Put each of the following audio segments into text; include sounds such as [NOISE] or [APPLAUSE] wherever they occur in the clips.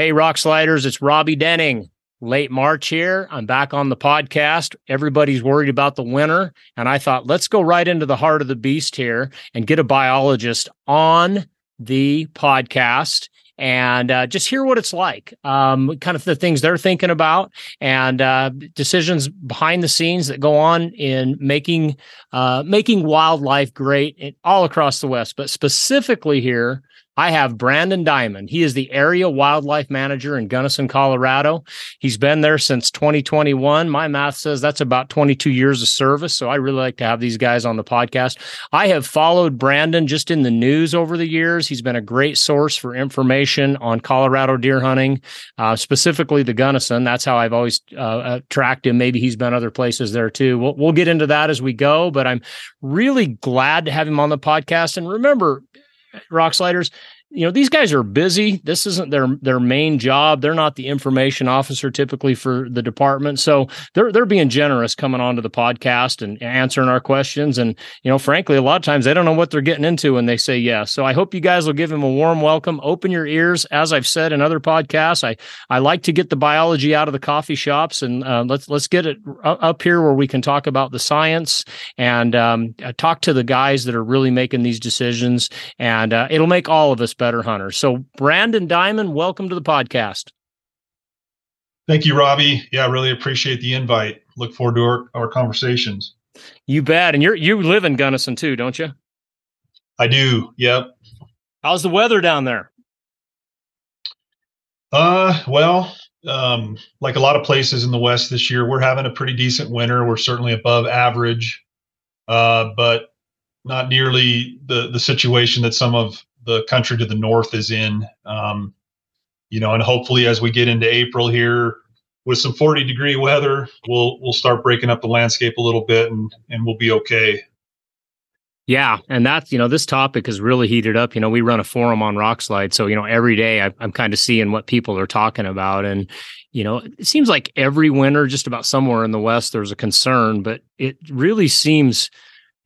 Hey, Roksliders, it's Robby Denning. Late March here. I'm back on the podcast. Everybody's worried about the winter. And I thought, let's go right into the heart of the beast here and get a biologist on the podcast and uh, just hear what it's like, um, kind of the things they're thinking about, and uh, decisions behind the scenes that go on in making uh, making wildlife great all across the West, but specifically here I have Brandon Diamond. He is the area wildlife manager in Gunnison, Colorado. He's been there since 2021. My math says that's about 22 years of service. So I really like to have these guys on the podcast. I have followed Brandon just in the news over the years. He's been a great source for information on Colorado deer hunting, uh, specifically the Gunnison. That's how I've always uh, tracked him. Maybe he's been other places there too. We'll, we'll get into that as we go, but I'm really glad to have him on the podcast. And remember, Roksliders you know these guys are busy. This isn't their their main job. They're not the information officer typically for the department. So they're they're being generous coming onto the podcast and answering our questions. And you know frankly a lot of times they don't know what they're getting into when they say yes. So i hope you guys will give him a warm welcome. Open your ears. As i've said in other podcasts i i like to get the biology out of the coffee shops. And uh, let's let's get it up here where we can talk about the science and um, uh, talk to the guys that are really making these decisions. And uh, it'll make all of us better hunters. So, Brandon Diamond, welcome to the podcast. Thank you, Robby. Yeah, I really appreciate the invite. Look forward to our, our conversations. You bet. And you're you live in Gunnison too, don't you? I do. Yep. How's the weather down there? Uh, well, um, like a lot of places in the West this year, we're having a pretty decent winter. We're certainly above average, uh, but not nearly the the situation that some of the country to the north is in. Um, you know, and hopefully as we get into April here with some 40 degree weather, we'll we'll start breaking up the landscape a little bit and and we'll be okay. Yeah, and that's you know this topic is really heated up. You know, we run a forum on Rokslide, so you know every day I, I'm kind of seeing what people are talking about, and you know it seems like every winter, just about somewhere in the West, there's a concern, but it really seems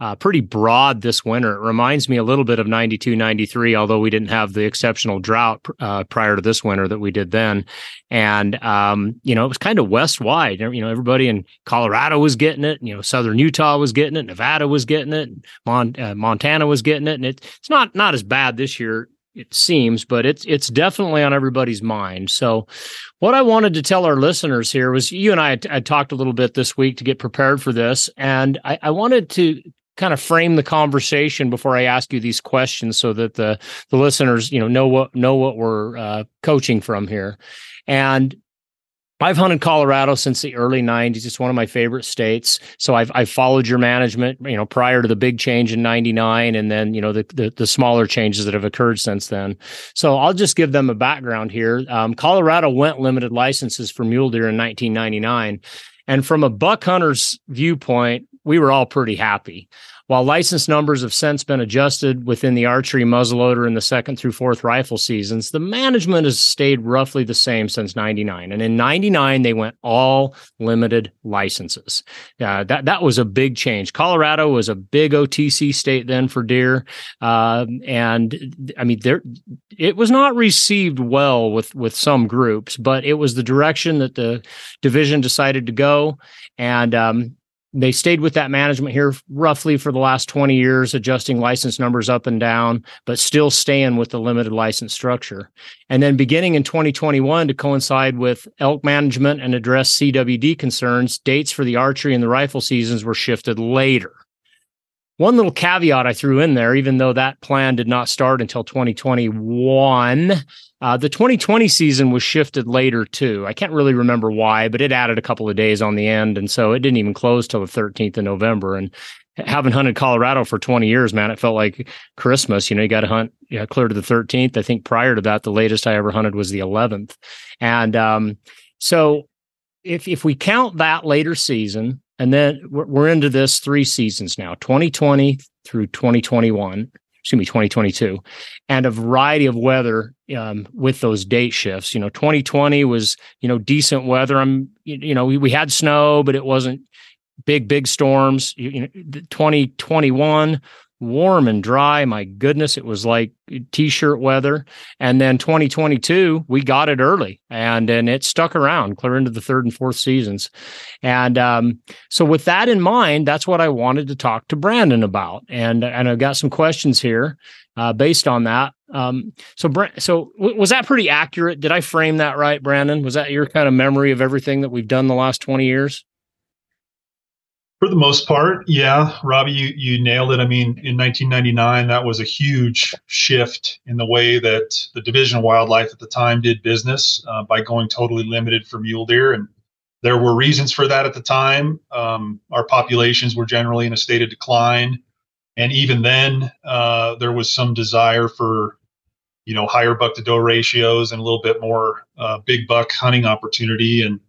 uh, pretty broad this winter. It reminds me a little bit of 92, 93, although we didn't have the exceptional drought uh, prior to this winter that we did then. And, um, you know, it was kind of west wide. You know, everybody in Colorado was getting it. You know, Southern Utah was getting it. Nevada was getting it. Mon- uh, Montana was getting it. And it, it's not, not as bad this year it seems, but it's it's definitely on everybody's mind. So, what I wanted to tell our listeners here was you and I had, talked a little bit this week to get prepared for this, and I, I wanted to kind of frame the conversation before I ask you these questions so that the the listeners you know know what know what we're uh, coaching from here and I've hunted Colorado since the early 90s. It's one of my favorite states. So I've I've followed your management, you know, prior to the big change in 99 and then, you know, the the, the smaller changes that have occurred since then. So I'll just give them a background here. Um, Colorado went limited licenses for mule deer in 1999. And from a buck hunter's viewpoint, we were all pretty happy. While license numbers have since been adjusted within the archery muzzleloader in the second through fourth rifle seasons, the management has stayed roughly the same since 99. And in 99, they went all limited licenses. Uh, that, that was a big change. Colorado was a big OTC state then for deer. Uh, and I mean, there, it was not received well with, with some groups, but it was the direction that the division decided to go. And um, they stayed with that management here roughly for the last 20 years, adjusting license numbers up and down, but still staying with the limited license structure. And then beginning in 2021 to coincide with elk management and address CWD concerns, dates for the archery and the rifle seasons were shifted later. One little caveat I threw in there, even though that plan did not start until 2021, uh, the 2020 season was shifted later too. I can't really remember why, but it added a couple of days on the end. And so it didn't even close till the 13th of November. And having hunted Colorado for 20 years, man, it felt like Christmas. You know, you got to hunt yeah, clear to the 13th. I think prior to that, the latest I ever hunted was the 11th. And um, so if if we count that later season, and then we're into this three seasons now 2020 through 2021 excuse me 2022 and a variety of weather um, with those date shifts. You know 2020 was you know decent weather. I'm you know we, we had snow but it wasn't big big storms. You, you know 2021 warm and dry. My goodness, it was like t-shirt weather. And then 2022, we got it early and and it stuck around clear into the third and fourth seasons. And um, so with that in mind, that's what I wanted to talk to Brandon about. And and I've got some questions here uh, based on that. Um, so so w- was that pretty accurate? Did I frame that right, Brandon? Was that your kind of memory of everything that we've done the last 20 years? For the most part, yeah, Robby, you, you nailed it. I mean, in 1999, that was a huge shift in the way that the Division of Wildlife at the time did business uh, by going totally limited for mule deer. And there were reasons for that at the time. Um, our populations were generally in a state of decline. And even then, uh, there was some desire for, you know, higher buck to doe ratios and a little bit more uh, big buck hunting opportunity. And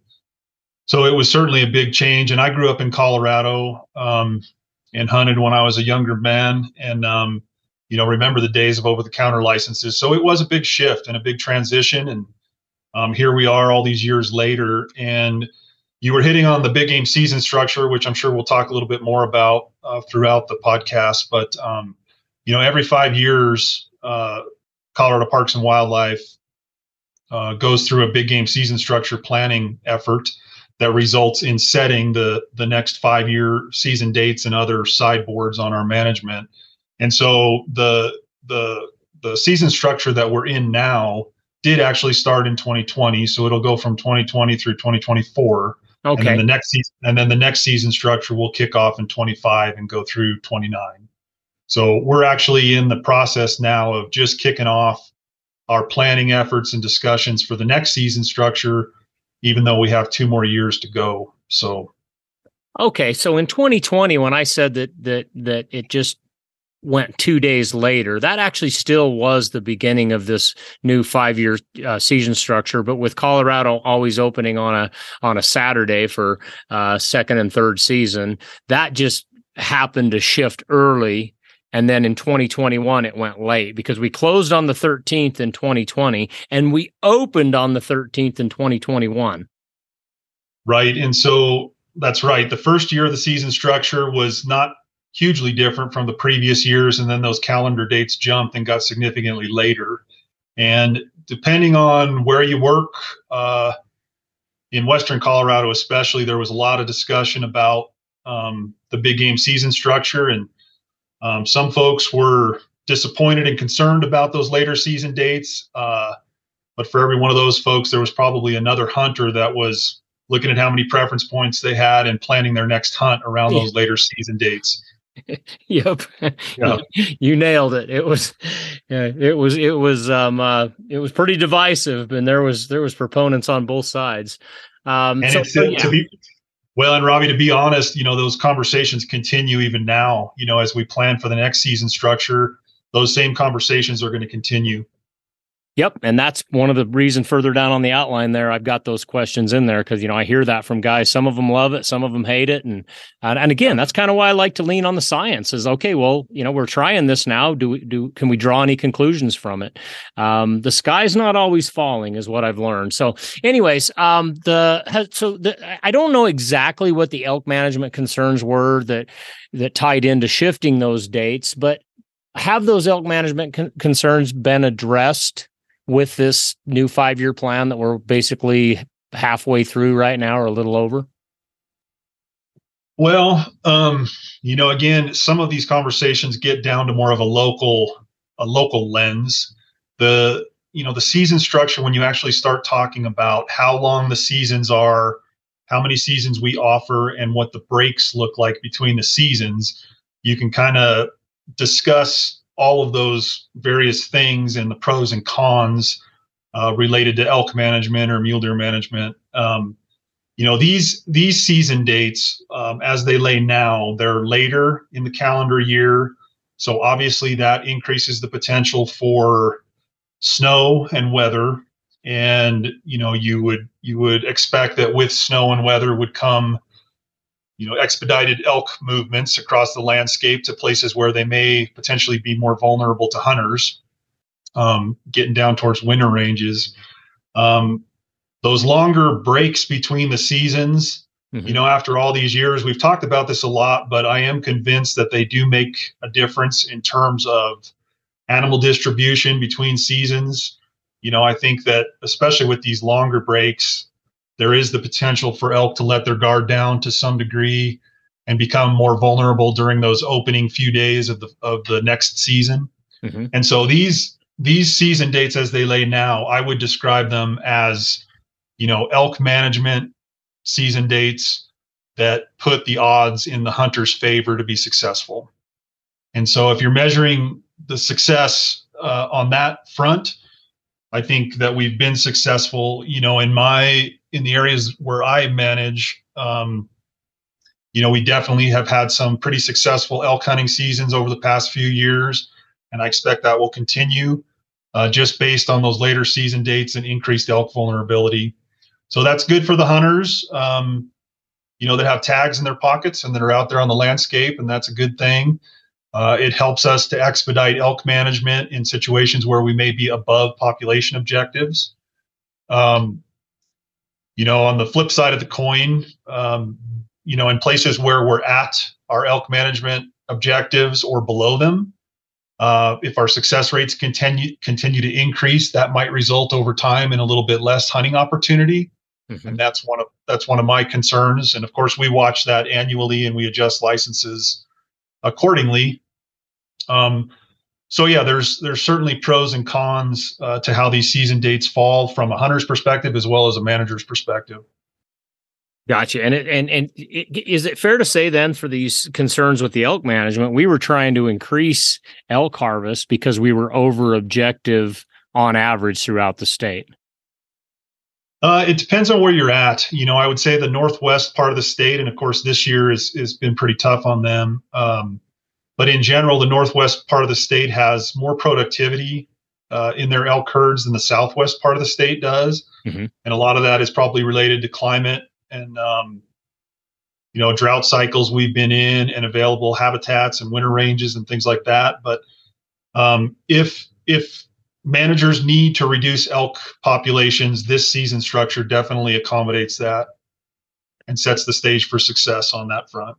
so it was certainly a big change. And I grew up in Colorado um, and hunted when I was a younger man, and um, you know remember the days of over the counter licenses. So it was a big shift and a big transition. And um, here we are, all these years later, and you were hitting on the big game season structure, which I'm sure we'll talk a little bit more about uh, throughout the podcast. But um, you know, every five years, uh, Colorado Parks and Wildlife uh, goes through a big game season structure planning effort that results in setting the the next five year season dates and other sideboards on our management. And so the the the season structure that we're in now did actually start in 2020. So it'll go from 2020 through 2024. Okay. And then the next season, and then the next season structure will kick off in 25 and go through 29. So we're actually in the process now of just kicking off our planning efforts and discussions for the next season structure even though we have two more years to go. So Okay, so in 2020 when I said that that that it just went 2 days later, that actually still was the beginning of this new 5-year uh, season structure, but with Colorado always opening on a on a Saturday for uh, second and third season, that just happened to shift early and then in 2021, it went late because we closed on the 13th in 2020 and we opened on the 13th in 2021. Right. And so that's right. The first year of the season structure was not hugely different from the previous years. And then those calendar dates jumped and got significantly later. And depending on where you work, uh, in Western Colorado, especially, there was a lot of discussion about um, the big game season structure. And um, some folks were disappointed and concerned about those later season dates. Uh, but for every one of those folks, there was probably another hunter that was looking at how many preference points they had and planning their next hunt around those later season dates. [LAUGHS] yep. Yeah. [LAUGHS] you nailed it. It was, yeah, it was, it was, um, uh, it was pretty divisive and there was, there was proponents on both sides. Um, and so, it's, yeah. to be, well, and Robby, to be honest, you know, those conversations continue even now. You know, as we plan for the next season structure, those same conversations are going to continue. Yep, and that's one of the reason further down on the outline there. I've got those questions in there because you know I hear that from guys. Some of them love it, some of them hate it, and and, and again, that's kind of why I like to lean on the science. Is okay, well, you know, we're trying this now. Do we do? Can we draw any conclusions from it? Um, the sky's not always falling, is what I've learned. So, anyways, um, the so the, I don't know exactly what the elk management concerns were that that tied into shifting those dates, but have those elk management con- concerns been addressed? With this new five year plan that we're basically halfway through right now or a little over? Well, um, you know, again, some of these conversations get down to more of a local a local lens. The you know the season structure when you actually start talking about how long the seasons are, how many seasons we offer, and what the breaks look like between the seasons, you can kind of discuss all of those various things and the pros and cons uh, related to elk management or mule deer management. Um, you know these these season dates um, as they lay now they're later in the calendar year so obviously that increases the potential for snow and weather and you know you would you would expect that with snow and weather would come you know expedited elk movements across the landscape to places where they may potentially be more vulnerable to hunters um, getting down towards winter ranges um, those longer breaks between the seasons Mm-hmm. You know, after all these years, we've talked about this a lot, but I am convinced that they do make a difference in terms of animal distribution between seasons. You know, I think that especially with these longer breaks, there is the potential for elk to let their guard down to some degree and become more vulnerable during those opening few days of the of the next season. Mm-hmm. And so these these season dates as they lay now, I would describe them as, you know, elk management season dates that put the odds in the hunter's favor to be successful. And so if you're measuring the success uh, on that front, I think that we've been successful. You know, in my in the areas where I manage, um, you know, we definitely have had some pretty successful elk hunting seasons over the past few years, and I expect that will continue, uh, just based on those later season dates and increased elk vulnerability. So that's good for the hunters. Um, you know, that have tags in their pockets and that are out there on the landscape, and that's a good thing. Uh, it helps us to expedite elk management in situations where we may be above population objectives. Um, you know, on the flip side of the coin, um, you know, in places where we're at our elk management objectives or below them, uh, if our success rates continue continue to increase, that might result over time in a little bit less hunting opportunity. Mm-hmm. And that's one of that's one of my concerns. And of course, we watch that annually and we adjust licenses accordingly. Um, so yeah, there's there's certainly pros and cons uh, to how these season dates fall from a hunter's perspective as well as a manager's perspective. Gotcha. And it, and and is it fair to say then for these concerns with the elk management, we were trying to increase elk harvest because we were over objective on average throughout the state? Uh, it depends on where you're at. You know, I would say the northwest part of the state, and of course, this year is has been pretty tough on them. Um, but in general, the northwest part of the state has more productivity uh, in their elk herds than the southwest part of the state does, mm-hmm. and a lot of that is probably related to climate and um, you know drought cycles we've been in and available habitats and winter ranges and things like that. But um, if if managers need to reduce elk populations. This season structure definitely accommodates that and sets the stage for success on that front.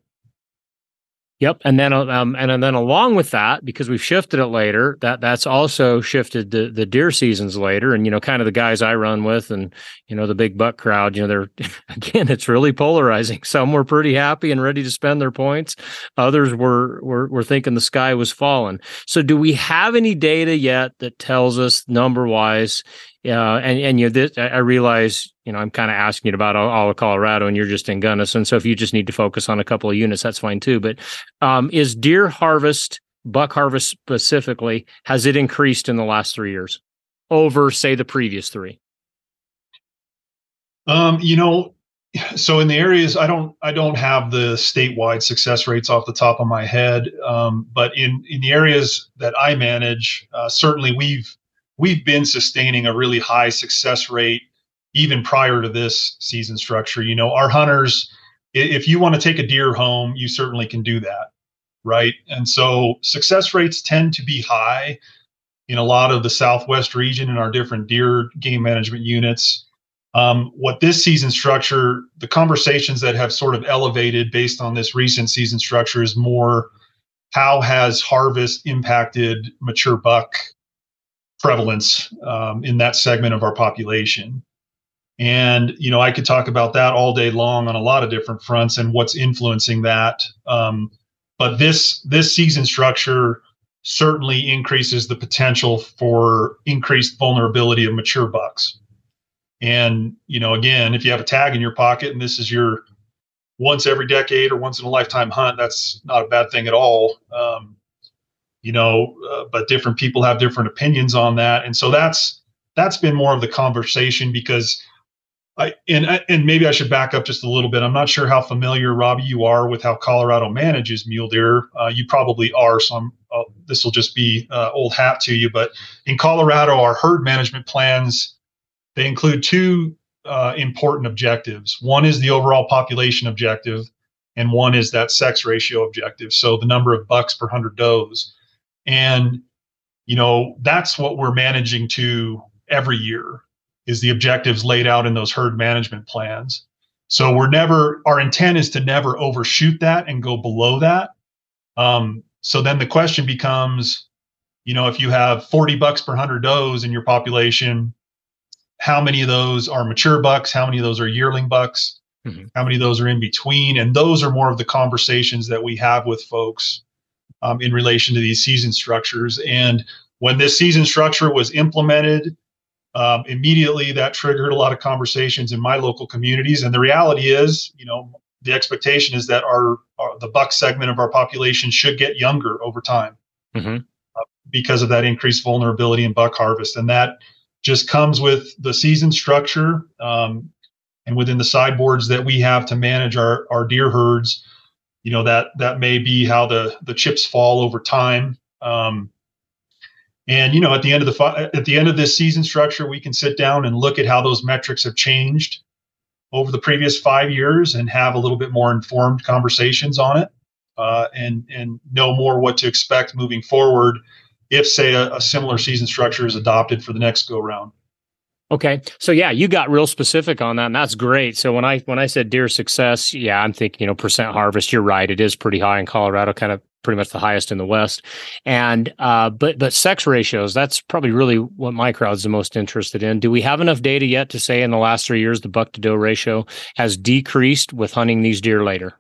Yep, and then um, and then along with that, because we've shifted it later, that that's also shifted the the deer seasons later, and you know, kind of the guys I run with, and you know, the big buck crowd. You know, they're [LAUGHS] again, it's really polarizing. Some were pretty happy and ready to spend their points. Others were were were thinking the sky was falling. So, do we have any data yet that tells us number wise yeah, and and you this I realize you know I'm kind of asking you about all, all, of Colorado, and you're just in Gunnison. So if you just need to focus on a couple of units, that's fine too. But um, is deer harvest, buck harvest specifically, has it increased in the last three years over, say, the previous three? Um, you know, so in the areas I don't I don't have the statewide success rates off the top of my head, um, but in in the areas that I manage, uh, certainly we've we've been sustaining a really high success rate even prior to this season structure. You know, our hunters, if you want to take a deer home, you certainly can do that. Right. And so success rates tend to be high in a lot of the Southwest region in our different deer game management units. Um, what this season structure, the conversations that have sort of elevated based on this recent season structure is more how has harvest impacted mature buck prevalence um, in that segment of our population. And you know, I could talk about that all day long on a lot of different fronts and what's influencing that. Um, but this this season structure certainly increases the potential for increased vulnerability of mature bucks. And you know, again, if you have a tag in your pocket and this is your once every decade or once in a lifetime hunt, that's not a bad thing at all. Um, you know, uh, but different people have different opinions on that, and so that's that's been more of the conversation because I and and maybe I should back up just a little bit. I'm not sure how familiar Robby you are with how Colorado manages mule deer. Uh, you probably are, so uh, this will just be uh, old hat to you. But in Colorado, our herd management plans they include two uh, important objectives. One is the overall population objective, and one is that sex ratio objective. So the number of bucks per hundred does. And, you know, that's what we're managing to every year is the objectives laid out in those herd management plans. So we're never our intent is to never overshoot that and go below that. Um, so then the question becomes, you know, if you have 40 bucks per hundred does in your population, how many of those are mature bucks? How many of those are yearling bucks? Mm-hmm. How many of those are in between? And those are more of the conversations that we have with folks um, in relation to these season structures. And when this season structure was implemented, um, immediately that triggered a lot of conversations in my local communities. And the reality is, you know, the expectation is that our, our the buck segment of our population should get younger over time mm-hmm. uh, because of that increased vulnerability in buck harvest, and that just comes with the season structure um, and within the sideboards that we have to manage our our deer herds. You know that that may be how the the chips fall over time. Um, and you know, at the end of the at the end of this season structure, we can sit down and look at how those metrics have changed over the previous five years and have a little bit more informed conversations on it, uh, and and know more what to expect moving forward if, say, a, a similar season structure is adopted for the next go round. Okay. So yeah, you got real specific on that and that's great. So when I when I said deer success, yeah, I'm thinking, you know, percent harvest, you're right. It is pretty high in Colorado, kind of pretty much the highest in the West. And uh, but but sex ratios, that's probably really what my crowd's the most interested in. Do we have enough data yet to say in the last three years the buck to doe ratio has decreased with hunting these deer later?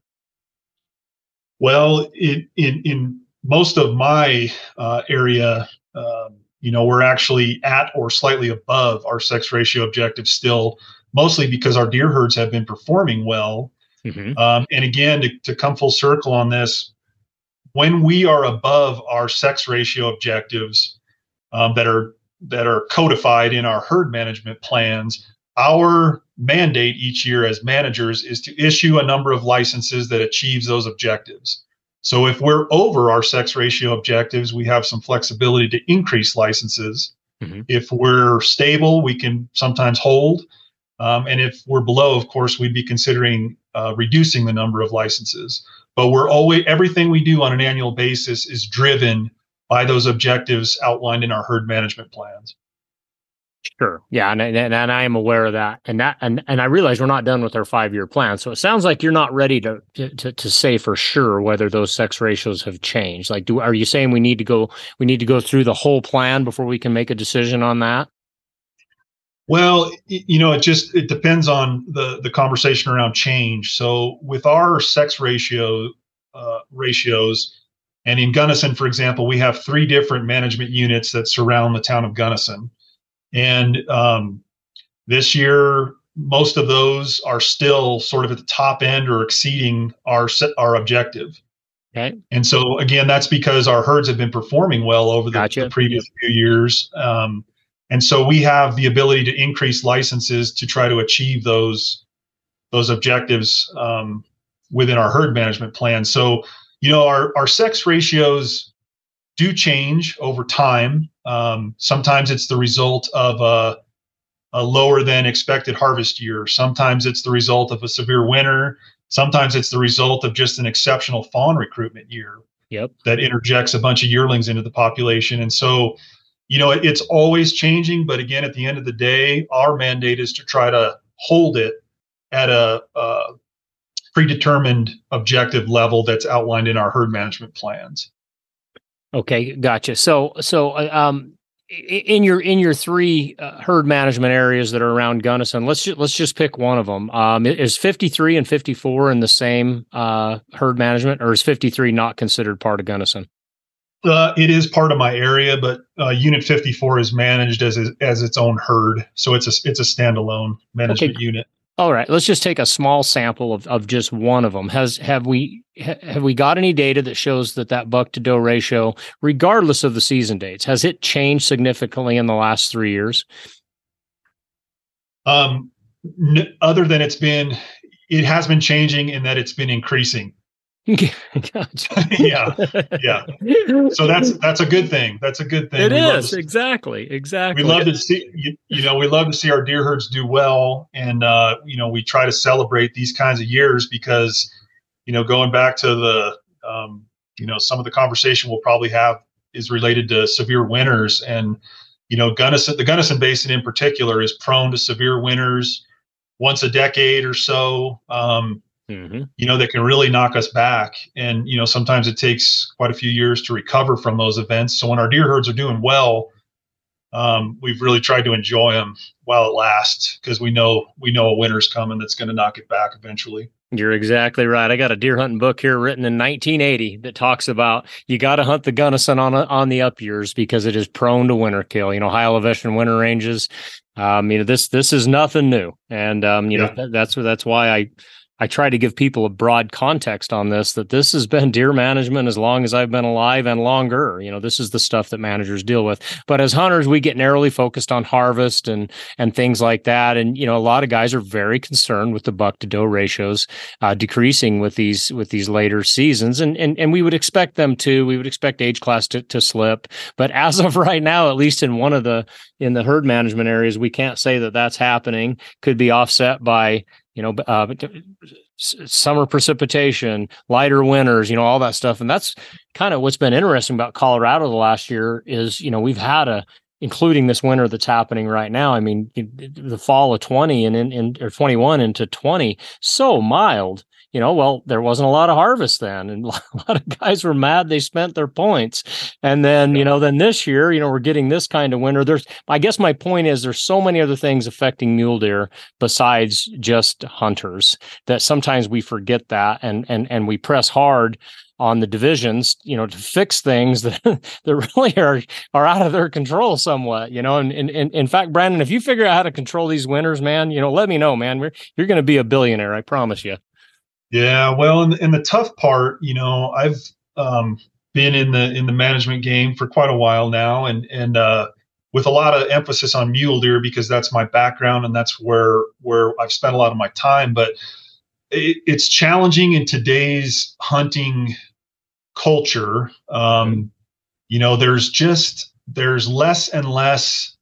Well, in in, in most of my uh, area, um, you know, we're actually at or slightly above our sex ratio objective still, mostly because our deer herds have been performing well. Mm-hmm. Um, and again, to, to come full circle on this, when we are above our sex ratio objectives um, that are that are codified in our herd management plans, our mandate each year as managers is to issue a number of licenses that achieves those objectives. So if we're over our sex ratio objectives, we have some flexibility to increase licenses. Mm-hmm. If we're stable, we can sometimes hold. Um, and if we're below, of course, we'd be considering uh, reducing the number of licenses but we're always everything we do on an annual basis is driven by those objectives outlined in our herd management plans. Sure. Yeah, and, and, and I am aware of that, and that and and I realize we're not done with our five year plan. So it sounds like you're not ready to, to to say for sure whether those sex ratios have changed. Like, do are you saying we need to go we need to go through the whole plan before we can make a decision on that? Well, you know, it just it depends on the the conversation around change. So with our sex ratio uh, ratios, and in Gunnison, for example, we have three different management units that surround the town of Gunnison, and um, this year most of those are still sort of at the top end or exceeding our our objective. Okay. And so again, that's because our herds have been performing well over the, gotcha. the previous few years. Um, and so we have the ability to increase licenses to try to achieve those those objectives um, within our herd management plan. So you know our our sex ratios do change over time. Um, sometimes it's the result of a, a lower than expected harvest year. Sometimes it's the result of a severe winter. Sometimes it's the result of just an exceptional fawn recruitment year. Yep. That interjects a bunch of yearlings into the population. And so you know, it's always changing. But again, at the end of the day, our mandate is to try to hold it at a, a predetermined objective level that's outlined in our herd management plans. Okay, gotcha. So, so uh, um, in your in your three uh, herd management areas that are around Gunnison, let's just let's just pick one of them. Um, is fifty three and fifty four in the same uh, herd management, or is fifty three not considered part of Gunnison? Uh, it is part of my area, but uh, Unit 54 is managed as as its own herd, so it's a it's a standalone management okay. unit. All right, let's just take a small sample of, of just one of them. Has have we have we got any data that shows that that buck to doe ratio, regardless of the season dates, has it changed significantly in the last three years? Um, n- other than it's been, it has been changing in that it's been increasing. [LAUGHS] gotcha. [LAUGHS] yeah, yeah. So that's that's a good thing. That's a good thing. It we is exactly, exactly. We love to see you, you, know we love to see our deer herds do well, and uh, you know we try to celebrate these kinds of years because you know going back to the um, you know some of the conversation we'll probably have is related to severe winters and you know Gunnison the Gunnison Basin in particular is prone to severe winters once a decade or so. Um, mm-hmm. You know, that can really knock us back. And, you know, sometimes it takes quite a few years to recover from those events. So when our deer herds are doing well, um, we've really tried to enjoy them while it lasts because we know we know a winter's coming that's going to knock it back eventually. You're exactly right. I got a deer hunting book here written in 1980 that talks about you got to hunt the Gunnison on on the up years because it is prone to winter kill. You know, high elevation winter ranges. Um, you know this this is nothing new, and um, you yeah. know that's that's why I I try to give people a broad context on this that this has been [LAUGHS] deer management as long as I've been alive and longer. You know, this is the stuff that managers deal with. But as hunters, we get narrowly focused on harvest and and things like that. And you know, a lot of guys are very concerned with the buck to doe ratios uh, decreasing with these with these later seasons, and and and we would expect them to. We would expect age class to, to slip. But [LAUGHS] as of right now, at least in one of the in the herd management areas, we can't say that that's happening. Could be offset by you know, uh, summer precipitation, lighter winters, you know, all that stuff. And that's kind of what's been interesting about Colorado the last year is, you know, we've had a, including this winter that's happening right now. I mean, the fall of 20 and in, in or 21 into 20, so mild you know, well, there wasn't a lot of harvest then, and [LAUGHS] a lot of guys were mad they spent their points. And then, you know, then this year, you know, we're getting this kind of winter. There's, I guess, my point is, there's so many other things affecting mule deer besides just hunters that sometimes we forget that, and and and we press hard on the divisions, you know, to fix things [LAUGHS] that that really are are out of their control somewhat, you know. And, and, and in fact, Brandon, if you figure out how to control these winters, man, you know, let me know, man. We're, you're going to be a billionaire, I promise you. Yeah, well, and, and the tough part, you know, I've um, been in the in the management game for quite a while now, and and uh, with a lot of emphasis on mule deer because that's my background and that's where where I've spent a lot of my time. But it, it's challenging in today's hunting culture. Um, you know, there's just there's less and less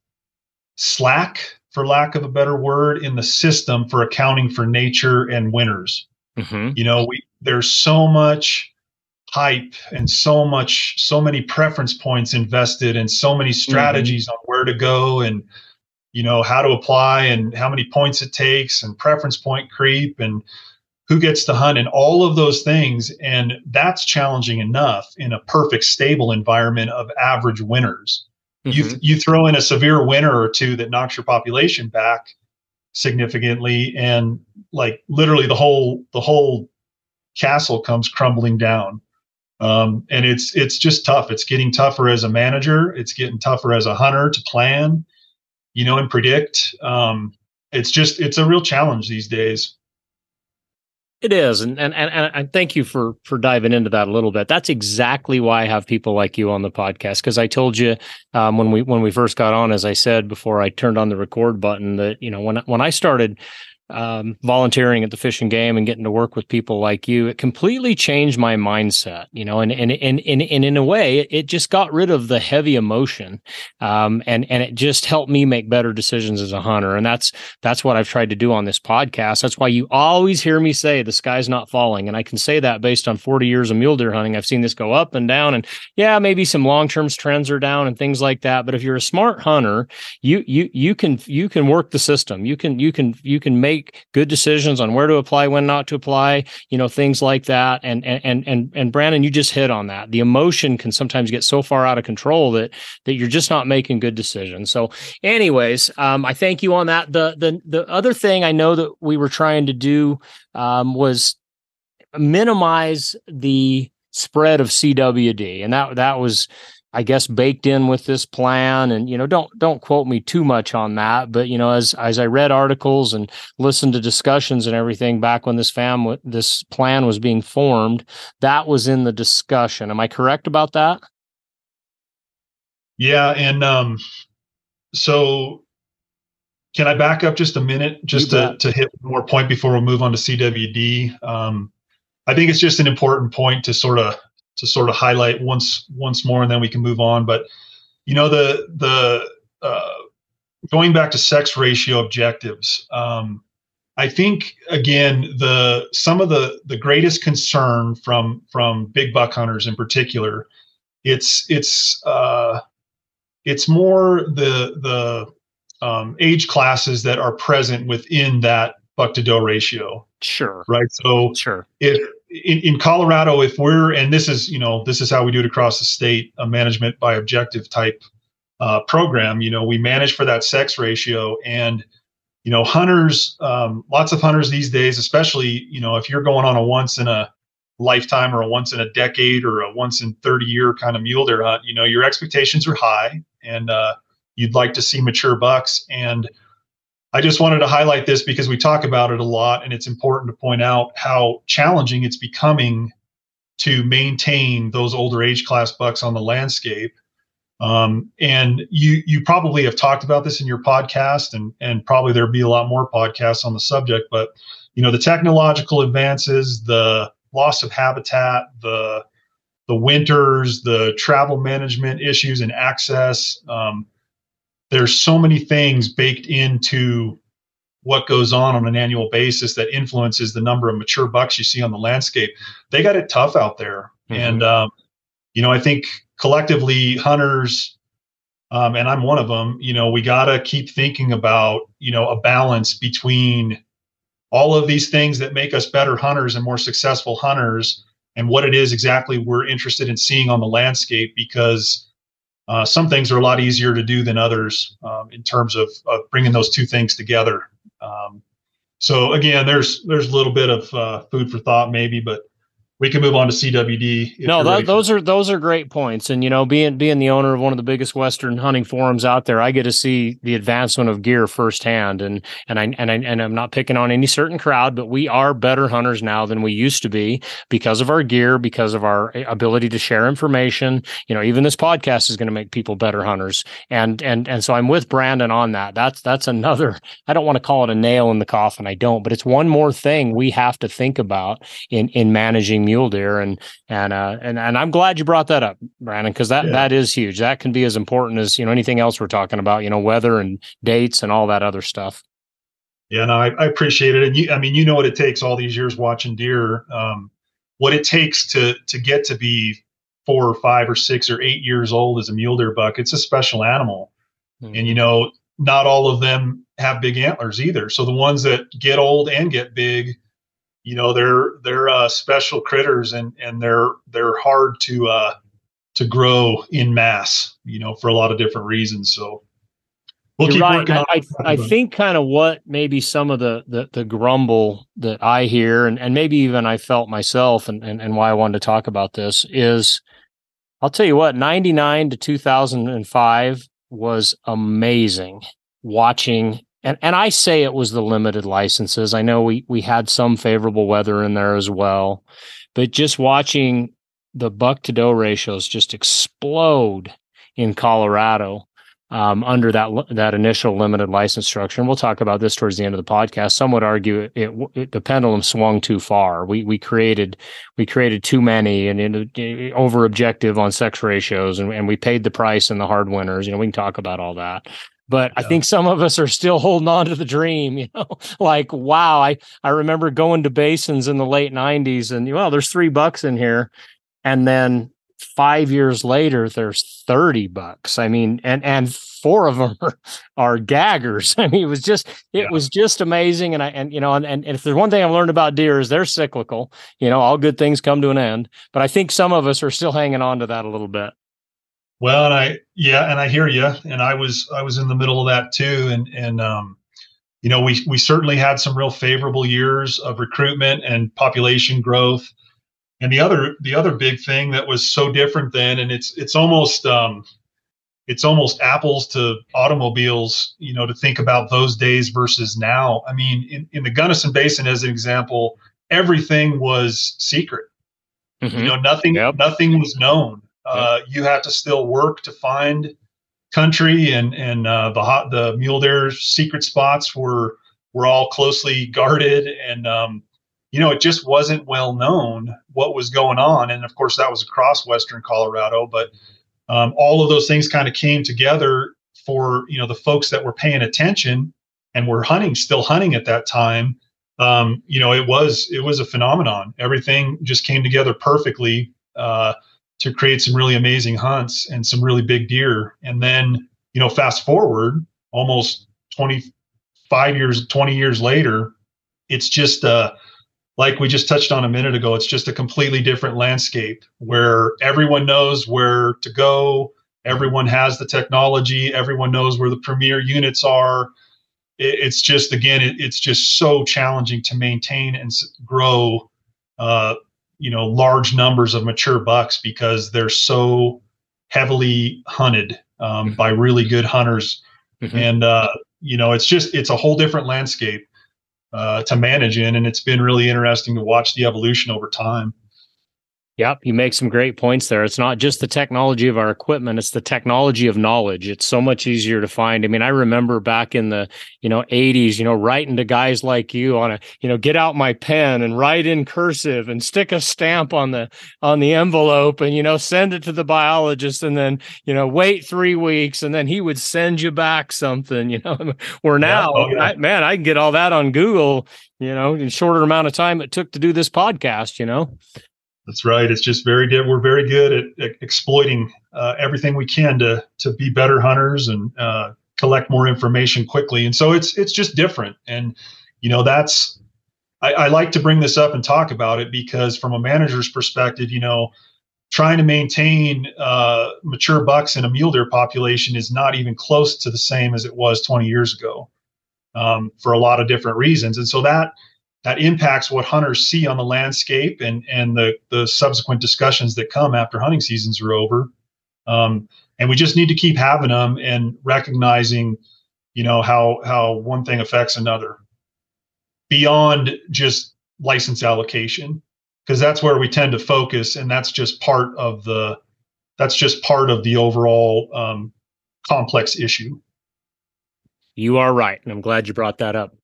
slack, for lack of a better word, in the system for accounting for nature and winters. Mm-hmm. You know, we there's so much hype and so much so many preference points invested and so many mm-hmm. strategies mm-hmm. on where to go and you know how to apply and how many points it takes and preference point creep and who gets to hunt and all of those things and that's challenging enough in a perfect stable environment of average winners mm-hmm. you you throw in a severe winter or two that knocks your population back significantly and like literally the whole the whole castle comes crumbling down. Um, and it's it's just tough. It's getting tougher as a manager. It's getting tougher as a hunter to plan you know and predict. Um, it's just it's a real challenge these days. It is, and, and and and thank you for for diving into that a little bit. That's exactly why I have people like you on the podcast because I told you um, when we when we first got on, as I said before I turned on the record button, that you know when when I started um, volunteering at the Fish and Game and getting to work with people like you, it completely changed my mindset, you know, and and and and, and in a way, it, just got rid of the heavy emotion, um, and and it just helped me make better decisions as a hunter, and that's that's what I've tried to do on this podcast. That's why you always hear me say the sky's not falling, and I can say that based on forty years of mule deer hunting. I've seen this go up and down, and yeah, maybe some long term trends are down and things like that. But if you're a smart hunter, you you you can you can work the system. You can you can you can make make good decisions on where to apply, when not to apply, you know, things like that. And and and and Brandon, you just hit on that. The emotion can sometimes get so far out of control that that you're just not making good decisions. So, anyways, um, I thank you on that. The the the other thing I know that we were trying to do um, was minimize the spread of CWD, and that that was I guess baked in with this plan. And you know don't don't quote me too much on that but you know as as I read articles and listened to discussions and everything back when this fam this plan was being formed that was in the discussion. Am I correct about that? Yeah and um so can I back up just a minute just to, to hit one more point before we move on to CWD um I think it's just an important point to sort of to sort of highlight once once more, and then we can move on. But you know the the uh, going back to sex ratio objectives. Um, I think again the some of the the greatest concern from from big buck hunters in particular, it's it's uh, it's more the the um, age classes that are present within that buck to doe ratio. Sure. Right. So sure. If in, in Colorado, if we're and this is you know this is how we do it across the state, a management by objective type uh, program. You know, we manage for that sex ratio and you know hunters um, lots of hunters these days especially you know if you're going on a once in a lifetime or a once in a decade or a once in 30 year kind of mule deer hunt you know your expectations are high and uh, you'd like to see mature bucks and i just wanted to highlight this because we talk about it a lot and it's important to point out how challenging it's becoming to maintain those older age class bucks on the landscape um, and you you probably have talked about this in your podcast, and and probably there'll be a lot more podcasts on the subject. But you know the technological advances, the loss of habitat, the the winters, the travel management issues and access. Um, there's so many things baked into what goes on on an annual basis that influences the number of mature bucks you see on the landscape. They got it tough out there, mm-hmm. and um, you know I think collectively hunters um, and i'm one of them you know we got to keep thinking about you know a balance between all of these things that make us better hunters and more successful hunters and what it is exactly we're interested in seeing on the landscape because uh, some things are a lot easier to do than others um, in terms of, of, bringing those two things together. Um, so again there's there's a little bit of uh, food for thought maybe but we can move on to CWD. No, that, those are those are great points. And you know, being being the owner of one of the biggest Western hunting forums out there, I get to see the advancement of gear firsthand. And and I and I and I'm not picking on any certain crowd, but we are better hunters now than we used to be because of our gear, because of our eh, ability to share information. You know, even this podcast is going to make people better hunters. And and and so I'm with Brandon on that. That's that's another. I don't want to call it a nail in the coffin. I don't, but it's one more thing we have to think about in in managing mule deer and and uh and and I'm glad you brought that up Brandon because that yeah. that is huge. That can be as important as you know anything else we're talking about you know weather and dates and all that other stuff. Yeah no I, I appreciate it. And you I mean you know what it takes all these years watching deer um what it takes to to get to be four or five or six or eight years old as a mule deer buck it's a special animal. Mm-hmm. and you know not all of them have big antlers either. So the ones that get old and get big you know they're they're uh, special critters and and they're they're hard to uh, to grow in mass you know for a lot of different reasons so we'll You're right. I, I, I think kind of what maybe some of the, the the grumble that I hear and, and maybe even I felt myself and, and, and why I wanted to talk about this is I'll tell you what, 99 to 2005 was amazing watching and and I say it was the limited licenses. I know we we had some favorable weather in there as well, but just watching the buck to doe ratios just explode in Colorado um, under that that initial limited license structure, and we'll talk about this towards the end of the podcast. Some would argue it, it, the pendulum swung too far. We we created we created too many and in, over objective on sex ratios, and, and we paid the price in the hard winners. You know, we can talk about all that but yeah. I think some of us are still holding on to the dream, you know, [LAUGHS] like, wow, I, I remember going to basins in the late nineties and well, there's three bucks in here. And then five years later, there's 30 bucks. I mean, and, and four of them are, [LAUGHS] are gaggers. [LAUGHS] I mean, it was just, it yeah. was just amazing. And I, and, you know, and, and if there's one thing I've learned about deer is they're cyclical, you know, all good things come to an end, but I think some of us are still hanging on to that a little bit. Well, and I yeah, and I hear you, and I was I was in the middle of that too, and and um, you know we we certainly had some real favorable years of recruitment and population growth, and the other the other big thing that was so different then, and it's it's almost um, it's almost apples to automobiles, you know, to think about those days versus now. I mean, in, in the Gunnison Basin, as an example, everything was secret. Mm-hmm. You know, nothing yep. nothing was known. Uh, you have to still work to find country, and and uh, the hot the mule deer secret spots were were all closely guarded, and um, you know it just wasn't well known what was going on. And of course, that was across western Colorado, but um, all of those things kind of came together for you know the folks that were paying attention and were hunting, still hunting at that time. Um, you know, it was it was a phenomenon. Everything just came together perfectly. Uh, to create some really amazing hunts and some really big deer. And then, you know, fast forward almost 25 years, 20 years later, it's just uh, like we just touched on a minute ago. It's just a completely different landscape where everyone knows where to go. Everyone has the technology. Everyone knows where the premier units are. it's just again, it's just so challenging to maintain and grow. Uh, you know, large numbers of mature bucks because they're so heavily hunted um, by really good hunters, mm-hmm. and uh, you know, it's just it's a whole different landscape uh, to manage in, and it's been really interesting to watch the evolution over time. Yep, you make some great points there. It's not just the technology of our equipment, it's the technology of knowledge. It's so much easier to find. I mean, I remember back in the, you know, 80s, you know, writing to guys like you on a, you know, get out my pen and write in cursive and stick a stamp on the on the envelope and you know, send it to the biologist and then, you know, wait 3 weeks and then he would send you back something, [LAUGHS] you know. Where now, yeah, oh, yeah. I, man, I can get all that on Google, you know, in shorter amount of time it took to do this podcast, you know. That's right. It's just very good. We're very good at, at exploiting uh, everything we can to to be better hunters and uh, collect more information quickly. And so it's it's just different. And you know that's I, I like to bring this up and talk about it because from a manager's perspective, you know, trying to maintain uh, mature bucks in a mule deer population is not even close to the same as it was 20 years ago um, for a lot of different reasons. And so that that impacts what hunters see on the landscape and and the the subsequent discussions that come after hunting seasons are over. Um, and we just need to keep having them and recognizing, you know, how how one thing affects another beyond just license allocation, because that's where we tend to focus, and that's just part of the that's just part of the overall um, complex issue. You are right, and I'm glad you brought that up.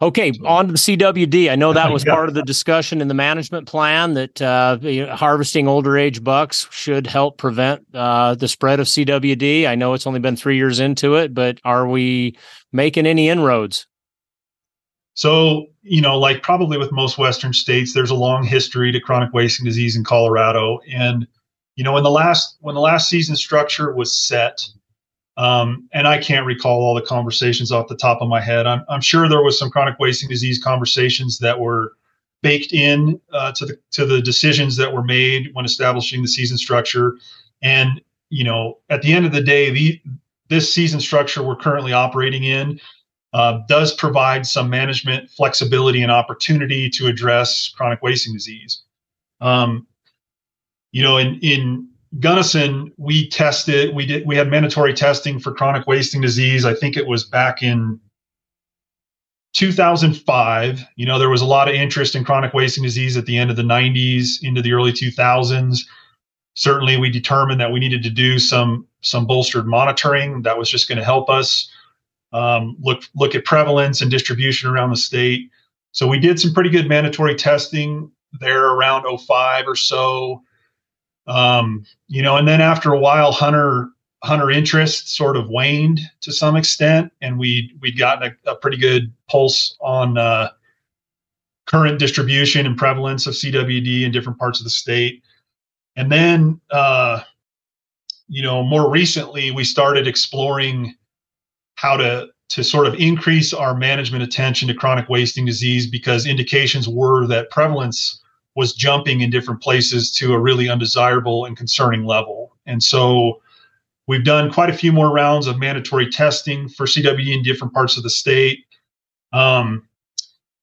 Okay, on to the CWD. I know that [LAUGHS] was part of the discussion in the management plan that uh, harvesting older age bucks should help prevent uh, the spread of CWD. I know it's only been three years into it, but are we making any inroads? So, you know, like probably with most Western states, there's a long history to chronic wasting disease in Colorado. And, you know, when the last when the last season structure was set, um, and I can't recall all the conversations off the top of my head. I'm, I'm sure there was some chronic wasting disease conversations that were baked in uh, to the to the decisions that were made when establishing the season structure. And you know, at the end of the day, the this season structure we're currently operating in uh, does provide some management flexibility and opportunity to address chronic wasting disease. Um, you know, in in Gunnison, we tested, we did, we had mandatory testing for chronic wasting disease. I think it was back in 2005. You know, there was a lot of interest in chronic wasting disease at the end of the 90s into the early 2000s. Certainly, we determined that we needed to do some some bolstered monitoring. That was just going to help us um, look look at prevalence and distribution around the state. So we did some pretty good mandatory testing there around 05 or so. Um, you know, and then after a while, hunter hunter interest sort of waned to some extent, and we we'd gotten a, a pretty good pulse on uh, current distribution and prevalence of CWD in different parts of the state. And then, uh, you know, more recently, we started exploring how to to sort of increase our management attention to chronic wasting disease because indications were that prevalence was jumping in different places to a really undesirable and concerning level. And so we've done quite a few more rounds of mandatory testing for CWD in different parts of the state. Um,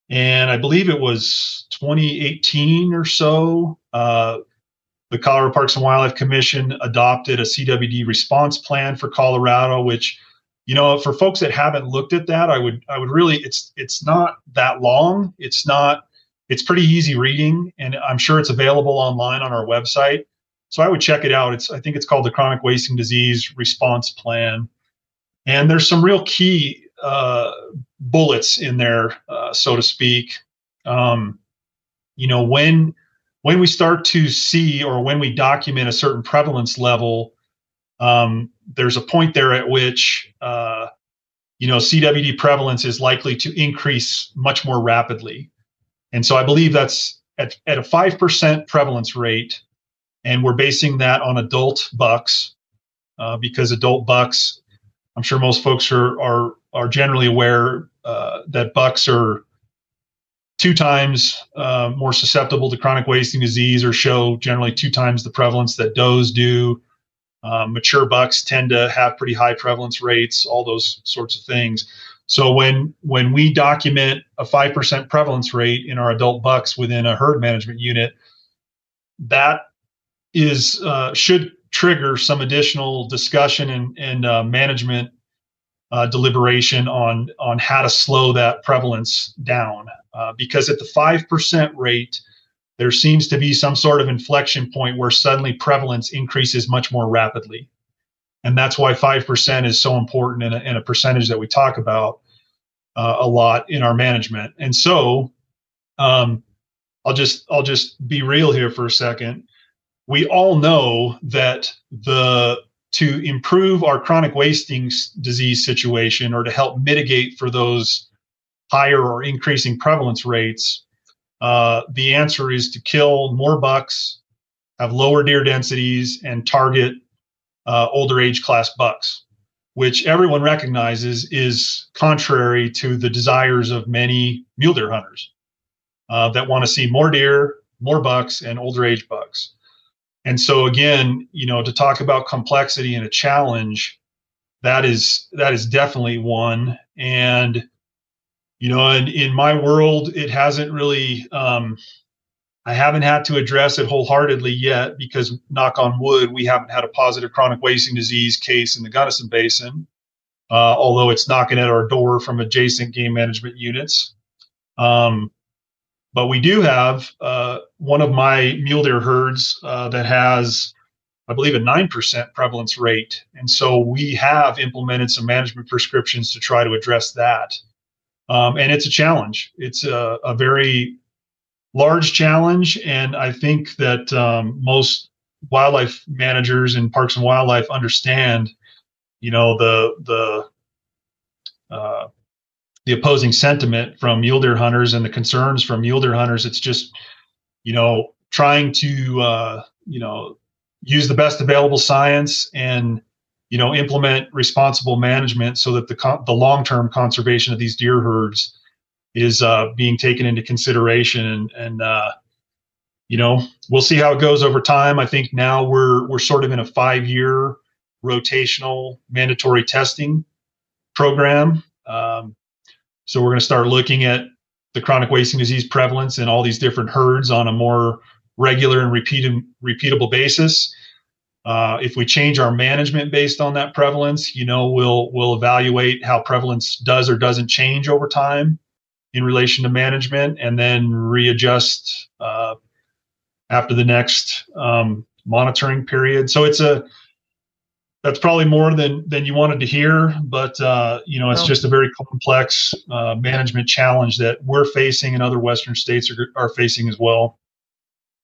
and I believe it was 2018 or so. Uh, the Colorado Parks and Wildlife Commission adopted a CWD response plan for Colorado, which you know for folks that haven't looked at that i would i would really it's it's not that long it's not it's pretty easy reading, and I'm sure it's available online on our website. So I would check it out. It's I think it's called the Chronic Wasting Disease Response Plan, and there's some real key uh, bullets in there, uh, so to speak. Um, you know when when we start to see or when we document a certain prevalence level, um, there's a point there at which uh, you know CWD prevalence is likely to increase much more rapidly. And so I believe that's at, at a 5% prevalence rate. And we're basing that on adult bucks uh, because adult bucks, I'm sure most folks are, are, are generally aware uh, that bucks are two times uh, more susceptible to chronic wasting disease or show generally two times the prevalence that does do. Um, mature bucks tend to have pretty high prevalence rates, all those sorts of things. So when when we document a five percent prevalence rate in our adult bucks within a herd management unit, that is uh, should trigger some additional discussion and, and uh, management uh, deliberation on on how to slow that prevalence down. Uh, because at the five percent rate, there seems to be some sort of inflection point where suddenly prevalence increases much more rapidly, and that's why five percent is so important in a, a percentage that we talk about uh, a lot in our management. And so, um, I'll just I'll just be real here for a second. We all know that the to improve our chronic wasting disease situation or to help mitigate for those higher or increasing prevalence rates, uh, the answer is to kill more bucks, have lower deer densities, and target uh, older age class bucks, which everyone recognizes is contrary to the desires of many mule deer hunters uh, that want to see more deer, more bucks, and older age bucks. And so again, you know, to talk about complexity and a challenge, that is that is definitely one. And you know, in, in my world, it hasn't really um, I haven't had to address it wholeheartedly yet because knock on wood, we haven't had a positive chronic wasting disease case in the Gunnison Basin. Uh, although it's knocking at our door from adjacent game management units. Um, but we do have uh, one of my mule deer herds uh, that has, I believe, a 9% prevalence rate. And so we have implemented some management prescriptions to try to address that. Um, and it's a challenge. It's a, a, very large challenge. And I think that um, most wildlife managers in parks and wildlife understand, you know, the, the, uh, the opposing sentiment from mule deer hunters and the concerns from mule deer hunters. It's just, you know, trying to, uh, you know, use the best available science and, you know, implement responsible management so that the con- the long term conservation of these deer herds is uh, being taken into consideration. And, and uh, you know, we'll see how it goes over time. I think now we're we're sort of in a five year rotational mandatory testing program. Um, so we're going to start looking at the chronic wasting disease prevalence in all these different herds on a more regular and repeated, repeatable basis. Uh, if we change our management based on that prevalence, you know, we'll we'll evaluate how prevalence does or doesn't change over time in relation to management, and then readjust uh, after the next um, monitoring period. So it's a that's probably more than than you wanted to hear but uh, you know it's well, just a very complex uh, management challenge that we're facing and other western states are, are facing as well.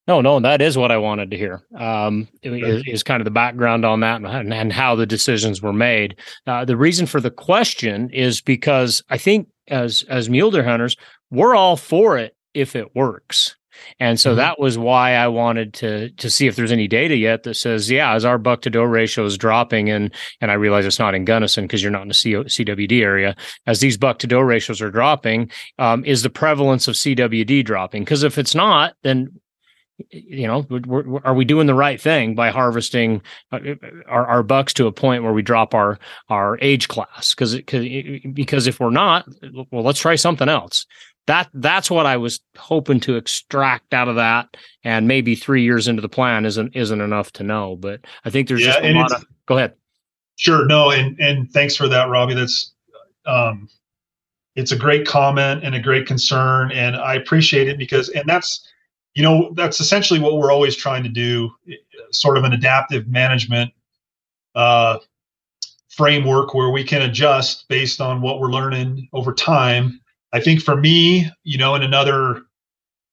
No no that is what i wanted to hear. Um, is, is, kind of the background on that and, and how the decisions were made. Uh, the reason for the question is because i think as as mule deer hunters we're all for it if it works and so mm-hmm. that was why I wanted to to see if there's any data yet that says, yeah, as our buck to doe ratio is dropping, and and I realize it's not in Gunnison because you're not in the CWD area. As these buck to doe ratios are dropping, um, is the prevalence of CWD dropping? Because if it's not, then you know, we're, we're, are we doing the right thing by harvesting uh, our, our bucks to a point where we drop our our age class? Because because if we're not, well, let's try something else that that's what I was hoping to extract out of that. And maybe three years into the plan isn't isn't enough to know. But I think there's yeah, just a lot of go ahead. Sure. No, and and thanks for that, Robby. That's um it's a great comment and a great concern. And I appreciate it because and that's you know, that's essentially what we're always trying to do, sort of an adaptive management uh framework where we can adjust based on what we're learning over time I think for me, you know, in another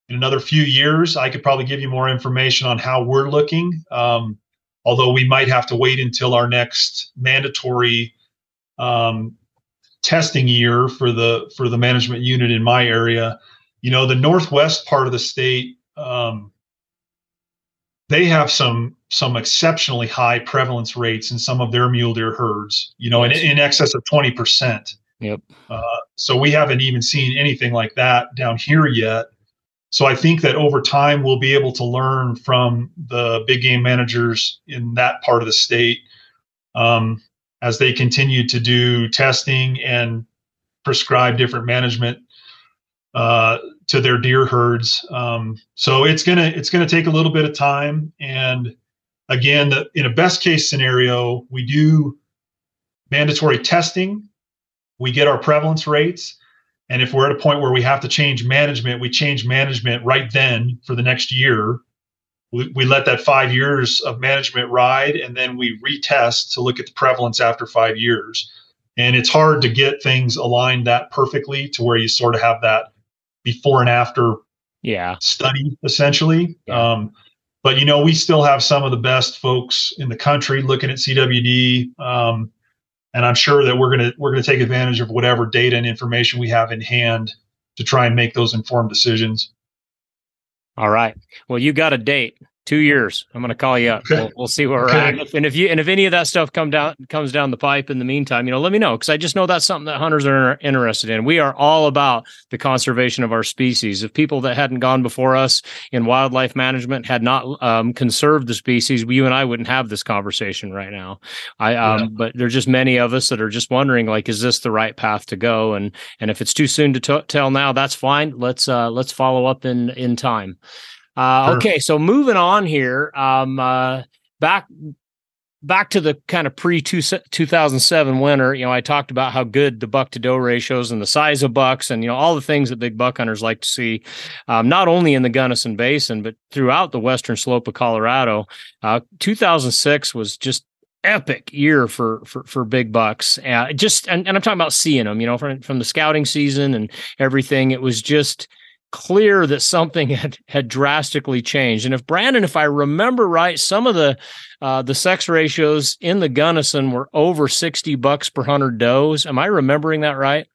in another few years, I could probably give you more information on how we're looking. Um, although we might have to wait until our next mandatory um, testing year for the for the management unit in my area. You know, the northwest part of the state, um, they have some some exceptionally high prevalence rates in some of their mule deer herds. You know, in, in excess of twenty percent. Yep. Uh, so we haven't even seen anything like that down here yet. So I think that over time we'll be able to learn from the big game managers in that part of the state um, as they continue to do testing and prescribe different management uh, to their deer herds. Um, so it's gonna it's gonna take a little bit of time. And again, the, in a best case scenario, we do mandatory testing, we get our prevalence rates, and if we're at a point where we have to change management, we change management right then for the next year. We, we let that five years of management ride, and then we retest to look at the prevalence after five years. And it's hard to get things aligned that perfectly to where you sort of have that before and after yeah. study essentially. Yeah. um, but you know we still have some of the best folks in the country looking at cwd um, and i'm sure that we're going to we're going to take advantage of whatever data and information we have in hand to try and make those informed decisions. All right. Well you got a date two years. I'm going to call you up. Okay. We'll, we'll, see where okay. we're at. And if you and if any of that stuff come down comes down the pipe in the meantime, you know, let me know because I just know that's something that hunters are interested in. We are all about the conservation of our species. If people that hadn't gone before us in wildlife management had not um, conserved the species, you and I wouldn't have this conversation right now. I um, yeah. but there's just many of us that are just wondering, like, is this the right path to go? And and if it's too soon to t- tell now, that's fine. Let's uh, let's follow up in in time. Uh, okay, so moving on here, um, uh, back back to the kind of pre 2007 winter, you know, I talked about how good the buck to doe ratios and the size of bucks and, you know, all the things that big buck hunters like to see, um, not only in the Gunnison Basin, but throughout the western slope of Colorado. Uh, 2006 was just epic year for for for big bucks. Uh, just and, and i'm talking about seeing them you know from from the scouting season and everything. It was just clear that something [LAUGHS] had had drastically changed. And if Brandon, if I remember right, some of the uh, the sex ratios in the Gunnison were over sixty bucks per hundred does. Am I remembering that right?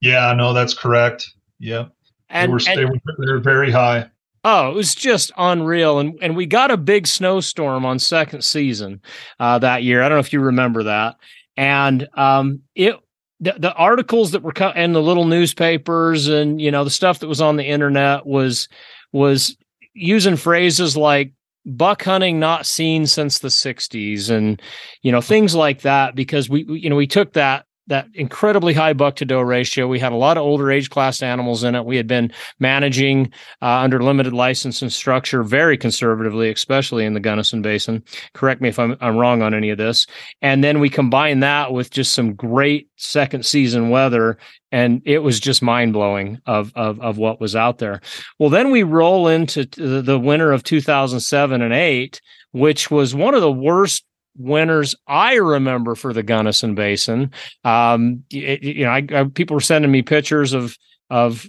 Yeah, no, that's correct. Yeah, and, they were, and, they were they were very high. Oh, it was just unreal, and and we got a big snowstorm on second season uh, that year. I don't know if you remember that, and um, it the, the articles that were cut in the little newspapers and you know the stuff that was on the internet was was using phrases like buck hunting not seen since the 60s and you know things like that because we you know we took that that incredibly high buck to doe ratio. We had a lot of older age class animals in it. We had been managing uh, under limited license and structure very conservatively, especially in the Gunnison Basin. Correct me if I'm, I'm wrong on any of this. And then we combine that with just some great second season weather and it was just mind blowing of, of of what was out there. Well, then we roll into the winter of 2007 and 8, which was one of the worst winners I remember for the Gunnison Basin. Um, it, you know, I, I, people were sending me pictures of of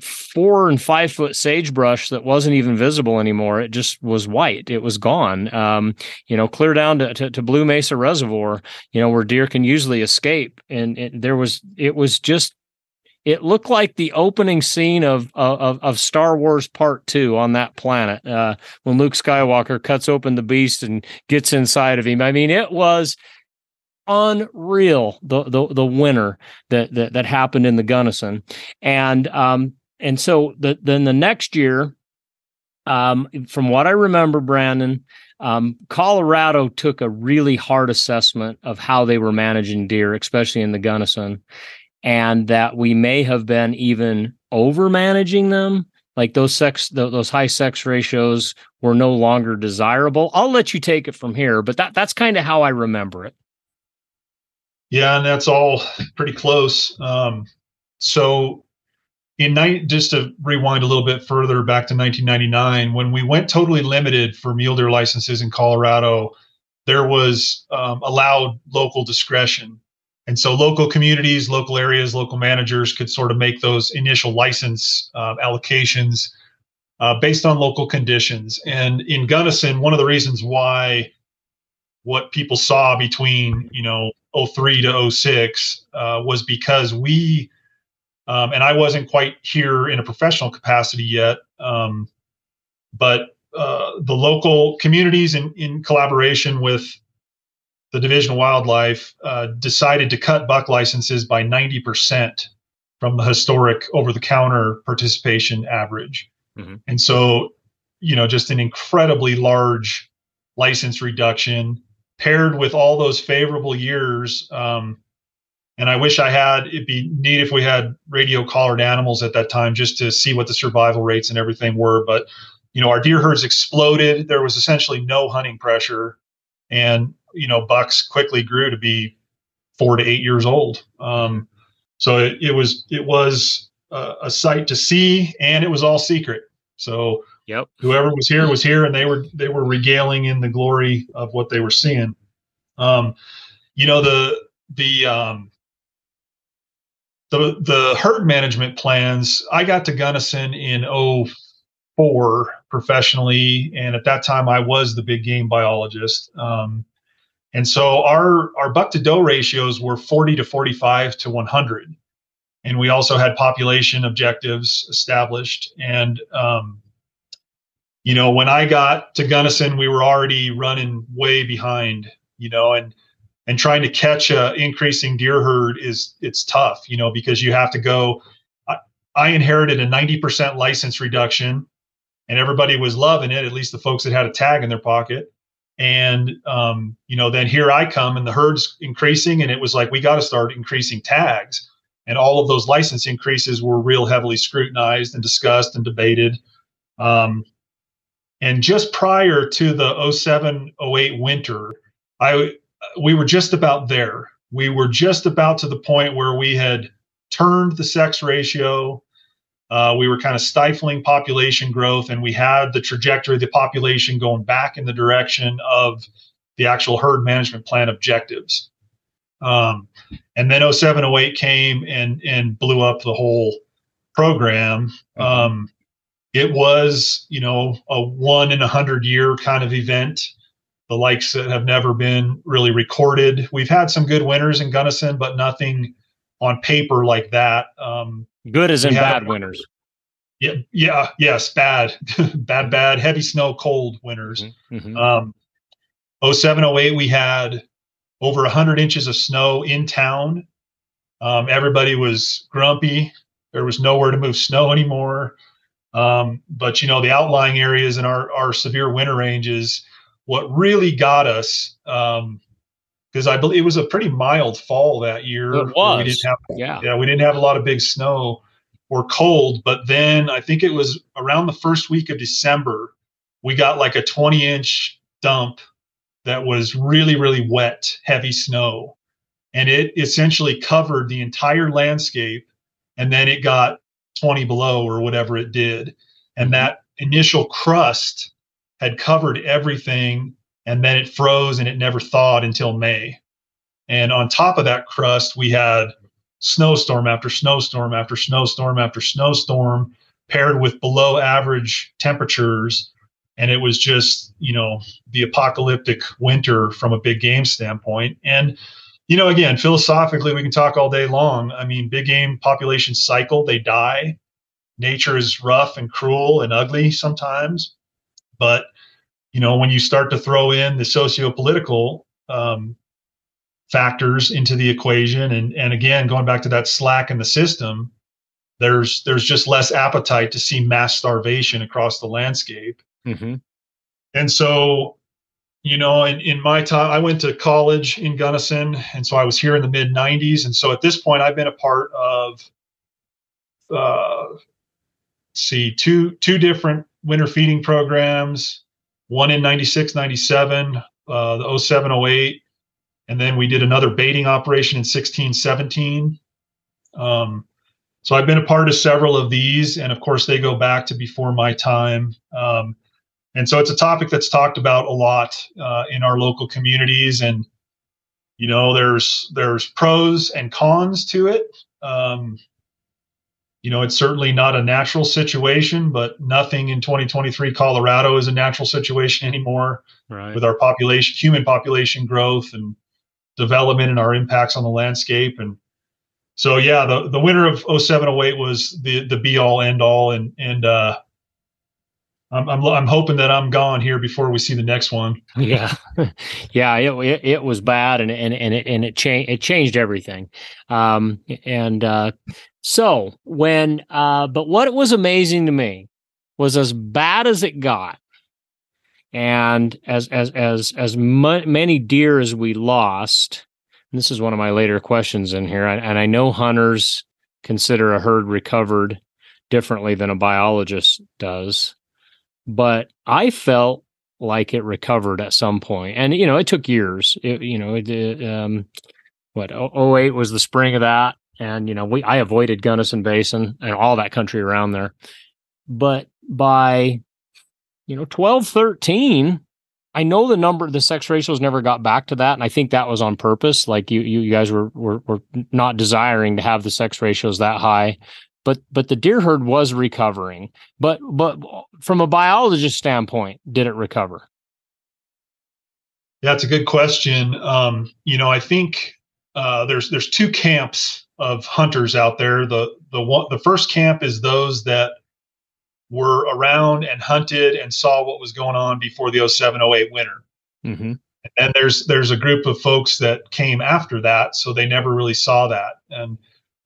four and five foot sagebrush that wasn't even visible anymore. It just was white. It was gone. Um, you know, clear down to, to, to, Blue Mesa Reservoir. You know, where deer can usually escape, and it, there was it was just it looked like the opening scene of of, of Star Wars Part Two on that planet uh, when Luke Skywalker cuts open the beast and gets inside of him. I mean, it was unreal the the the winter that that, that happened in the Gunnison, and um and so the, then the next year, um, from what I remember, Brandon. Um, Colorado took a really hard assessment of how they were managing deer, especially in the Gunnison and that we may have been even over managing them. Like those sex those high sex ratios were no longer desirable. I'll let you take it from here but that that's kind of how i remember it. Yeah and that's all pretty close. Um, so in night just to rewind a little bit further back to 1999 when we went totally limited for mule deer licenses in colorado there was um, allowed local discretion and so local communities, local areas, local managers could sort of make those initial license uh, allocations uh, based on local conditions. And in Gunnison, one of the reasons why what people saw between, you know, 03 to 06 uh, was because we, um, and I wasn't quite here in a professional capacity yet, um, but uh, the local communities in, in collaboration with the Division of Wildlife uh, decided to cut buck licenses by 90% from the historic over the counter participation average. Mm-hmm. And so, you know, just an incredibly large license reduction paired with all those favorable years. Um, and I wish I had, it'd be neat if we had radio collared animals at that time just to see what the survival rates and everything were. But, you know, our deer herds exploded. There was essentially no hunting pressure. And, you know, bucks quickly grew to be four to eight years old. Um, so it, it was it was a, a sight to see, and it was all secret. So yep. whoever was here was here, and they were they were regaling in the glory of what they were seeing. Um, you know the the um, the the herd management plans. I got to Gunnison in 04 professionally, and at that time I was the big game biologist. Um, and so our our buck to doe ratios were 40 to 45 to 100. And we also had population objectives established. And um, you know, when I got to Gunnison, we were already running way behind. You know, and and trying to catch a increasing deer herd is it's tough. You know, because you have to go. I, I inherited a 90% license reduction, and everybody was loving it. At least the folks that had a tag in their pocket and um, you know then here i come and the herd's increasing and it was like we got to start increasing tags. And all of those license increases were real heavily scrutinized and discussed and debated. Um, and just prior to the 07 08 winter i we were just about there. We were just about to the point where we had turned the sex ratio uh, we were kind of stifling population growth, and we had the trajectory of the population going back in the direction of the actual herd management plan objectives. Um, and then 07, 08 came and and blew up the whole program. Mm-hmm. Um, it was, you know, a one in a hundred year kind of event, the likes that have never been really recorded. We've had some good winners in Gunnison, but nothing on paper like that. Um, Good as in bad winters. Yeah, yeah, yes, bad, [LAUGHS] bad, bad, heavy snow, cold winters. Mm-hmm. mm-hmm. Um, 07, 08, we had over 100 inches of snow in town. Um, everybody was grumpy. There was nowhere to move snow anymore. Um, but you know, the outlying areas in our our severe winter ranges, what really got us um, because I believe it was a pretty mild fall that year. It was. We didn't have, yeah. yeah, we didn't have a lot of big snow or cold. But then I think it was around the first week of December, we got like a 20 inch dump that was really, really wet, heavy snow. And it essentially covered the entire landscape. And then it got 20 below or whatever it did. And mm-hmm. that initial crust had covered everything and then it froze and it never thawed until May. And on top of that crust, we had snowstorm after snowstorm after snowstorm after snowstorm paired with below average temperatures. And it was just, you know, the apocalyptic winter from a big game standpoint. And, you know, again, philosophically, we can talk all day long. I mean, big game population cycle, they die. Nature is rough and cruel and ugly sometimes. But you know, when you start to throw in the socio-political um, factors into the equation, and and again, going back to that slack in the system, there's there's just less appetite to see mass starvation across the landscape. Mm-hmm. And so, you know, in, in my time, I went to college in Gunnison, and so I was here in the mid '90s, and so at this point, I've been a part of. Uh, see two two different winter feeding programs one in 96, 97, uh, the 07, 08. And then we did another baiting operation in 16, 17. Um, so I've been a part of several of these. And of course, they go back to before my time. Um, and so it's a topic that's talked about a lot uh, in our local communities. And, you know, there's there's pros and cons to it. Um, you know, it's certainly not a natural situation, but nothing in 2023 Colorado is a natural situation anymore right. with our population, human population growth and development and our impacts on the landscape. And so, yeah, the, the winter of 0708 was the, the be all end all. And, and, uh, I'm, I'm, I'm hoping that I'm gone here before we see the next one. Yeah, [LAUGHS] yeah, it, it, it was bad, and and and it and it changed it changed everything. Um, and uh, so when uh, but what was amazing to me was as bad as it got, and as as as as many deer as we lost. this is one of my later questions in here, and I know hunters consider a herd recovered differently than a biologist does but I felt like it recovered at some point. And, you know, it took years. It, you know, it, um, what, 08 was the spring of that. And, you know, we, I avoided Gunnison Basin and all that country around there. But by, you know, 12, 13, I know the number, the sex ratios never got back to that. And I think that was on purpose. Like you, you guys were, were, were not desiring to have the sex ratios that high but but the deer herd was recovering. But but from a biologist standpoint, did it recover? Yeah, it's a good question. Um, you know, I think uh, there's there's two camps of hunters out there. The the one the first camp is those that were around and hunted and saw what was going on before the 0708 winter. Mm-hmm. And there's there's a group of folks that came after that, so they never really saw that. And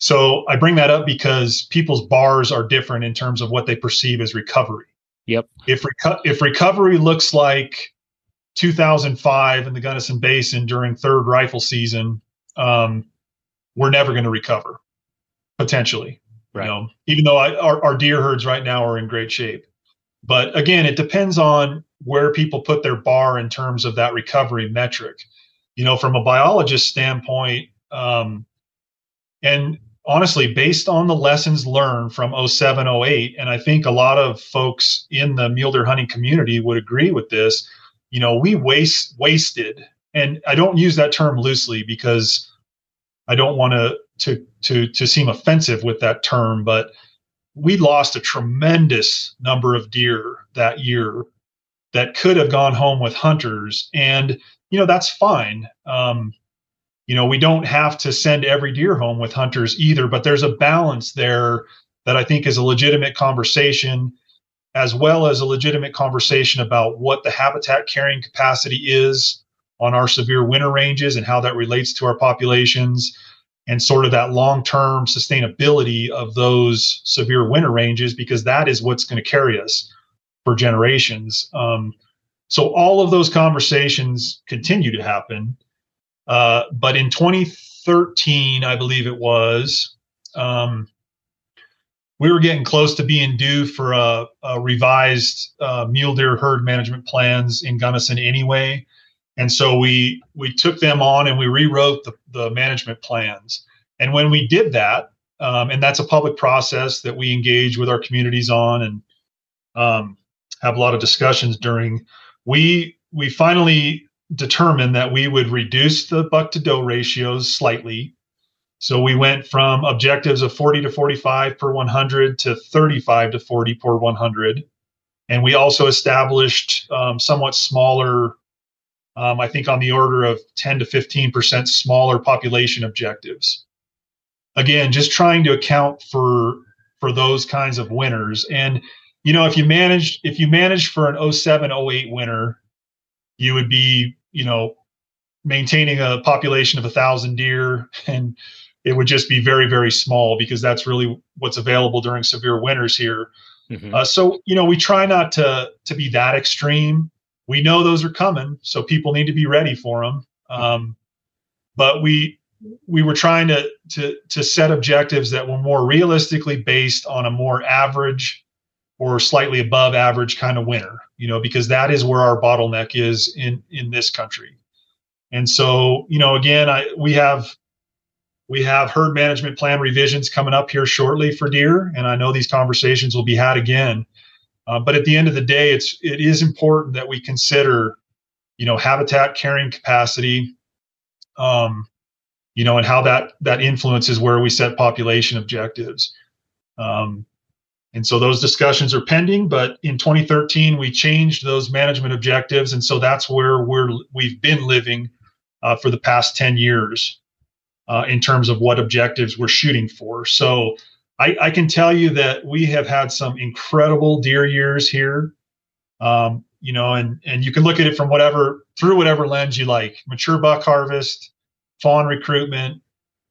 so I bring that up because people's bars are different in terms of what they perceive as recovery. Yep. If reco- if recovery looks like 2005 in the Gunnison Basin during third rifle season, um, we're never going to recover potentially. Right. You know, even though I, our, our deer herds right now are in great shape. But again, it depends on where people put their bar in terms of that recovery metric. You know, from a biologist standpoint, um, and honestly, based on the lessons learned from 07, 08, and I think a lot of folks in the mule deer hunting community would agree with this, you know, we waste wasted, and I don't use that term loosely because I don't want to to to to seem offensive with that term, but we lost a tremendous number of deer that year that could have gone home with hunters, and you know that's fine. Um, you know, we don't have to send every deer home with hunters either, but there's a balance there that I think is a legitimate conversation, as well as a legitimate conversation about what the habitat carrying capacity is on our severe winter ranges and how that relates to our populations and sort of that long-term sustainability of those severe winter ranges because that is what's going to carry us for generations. Um, so all of those conversations continue to happen uh, but in 2013, I believe it was, um, we were getting close to being due for a, a revised uh, mule deer herd management plans in Gunnison anyway. And so we we took them on and we rewrote the, the management plans. And when we did that, um, and that's a public process that we engage with our communities on and um, have a lot of discussions during, we we finally determined that we would reduce the buck to doe ratios slightly. So we went from objectives of 40 to 45 per 100 to 35 to 40 per 100. And we also established um, somewhat smaller, um, I think on the order of 10 to 15% smaller population objectives. Again, just trying to account for for those kinds of winners. And you know, if you managed if you managed for an 07 08 winner, you would be you know, maintaining a population of a thousand deer and it would just be very very small because that's really what's available during severe winters here. Mm-hmm. uh, so you know we try not to to be that extreme. We know those are coming so people need to be ready for them um, but we we were trying to to to set objectives that were more realistically based on a more average or slightly above average kind of winter, you know, because that is where our bottleneck is in in this country. And so, you know, again, I we have we have herd management plan revisions coming up here shortly for deer, and I know these conversations will be had again. Uh, but at the end of the day, it's it is important that we consider, you know, habitat carrying capacity, um, you know, and how that that influences where we set population objectives. Um, and so those discussions are pending, but in 2013 we changed those management objectives, and so that's where we're we've been living uh, for the past 10 years uh, in terms of what objectives we're shooting for. So I, I, can tell you that we have had some incredible deer years here. Um, you know, and and you can look at it from whatever through whatever lens you like. Mature buck harvest, fawn recruitment,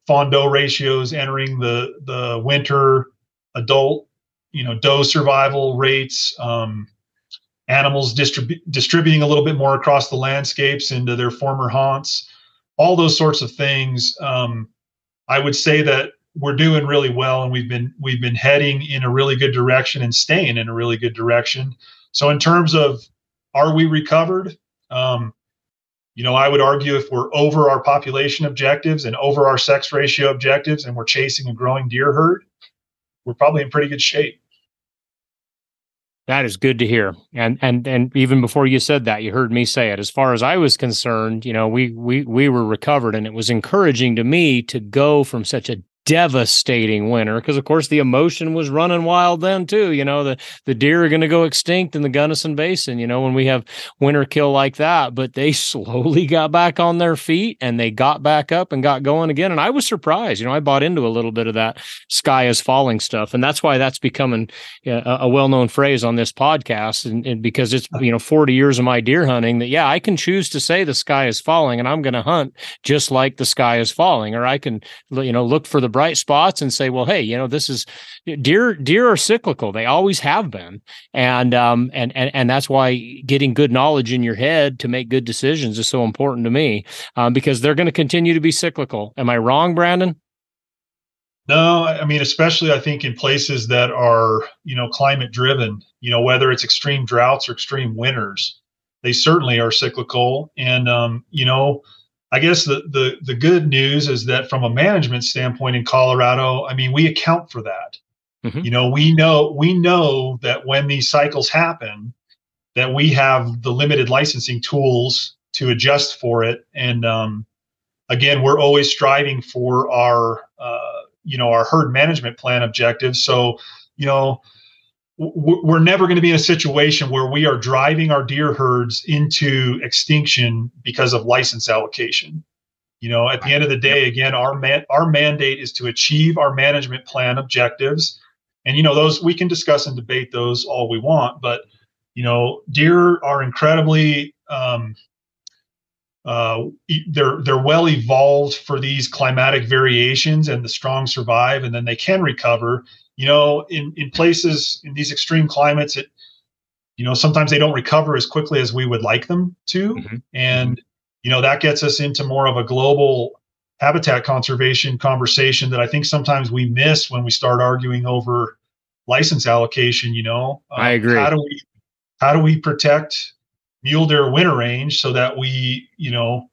fawn doe ratios entering the the winter, adult, you know, doe survival rates, um, animals distribu- distributing a little bit more across the landscapes into their former haunts, all those sorts of things. Um, I would say that we're doing really well, and we've been we've been heading in a really good direction and staying in a really good direction. So in terms of are we recovered? Um, you know, I would argue if we're over our population objectives and over our sex ratio objectives, and we're chasing a growing deer herd, we're probably in pretty good shape. That is good to hear. And and and even before you said that, you heard me say it. As far as I was concerned, you know, we we we were recovered and it was encouraging to me to go from such a devastating winter because of course the emotion was running wild then too. You know the the deer are going to go extinct in the gunnison basin you know when we have winter kill like that. But they [LAUGHS] slowly got back on their feet and they got back up and got going again. And i was surprised you know i bought into a little bit of that sky is falling stuff. And that's why that's becoming a, a well-known phrase on this podcast and, and because it's you know 40 years of my deer hunting that yeah i can choose to say the sky is falling and i'm going to hunt just like the sky is falling or i can you know look for the bright spots and say, well, hey, you know, this is deer. Deer are cyclical; they always have been, and um, and and and that's why getting good knowledge in your head to make good decisions is so important to me, um, because they're going to continue to be cyclical. Am I wrong, Brandon? No, I mean, especially I think in places that are, you know, climate driven, you know, whether it's extreme droughts or extreme winters, they certainly are cyclical. And, um, you know, I guess the, the the good news is that from a management standpoint in Colorado, I mean, we account for that. Mm-hmm. You know, we know we know that when these cycles happen, that we have the limited licensing tools to adjust for it. And um, again, we're always striving for our uh, you know our herd management plan objectives. So you know we're never going to be in a situation where we are driving our deer herds into extinction because of license allocation. You know, at the end of the day, again, our man, our mandate is to achieve our management plan objectives, and you know those we can discuss and debate those all we want, but you know, deer are incredibly um, uh, they're they're well evolved for these climatic variations, and the strong survive, and then they can recover you know, in, in places in these extreme climates, it, you know, sometimes they don't recover as quickly as we would like them to. Mm-hmm. And, you know, that gets us into more of a global habitat conservation conversation that I think sometimes we miss when we start arguing over license allocation, you know. Um, I agree. How do we how do we protect mule deer winter range so that we, you know,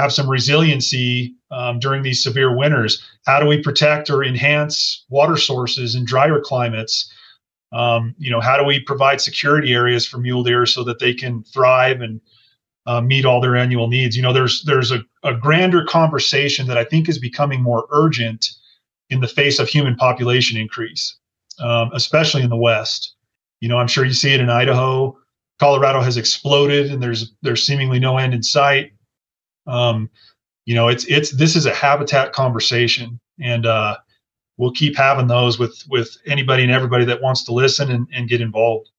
have some resiliency um, during these severe winters. How do we protect or enhance water sources in drier climates? Um, you know, how do we provide security areas for mule deer so that they can thrive and uh, meet all their annual needs? You know, there's there's a, a grander conversation that I think is becoming more urgent in the face of human population increase, um, especially in the West. You know, I'm sure you see it in Idaho. Colorado has exploded, and there's there's seemingly no end in sight. Um, you know, it's it's this is a habitat conversation, and uh, we'll keep having those with with anybody and everybody that wants to listen and, and get involved.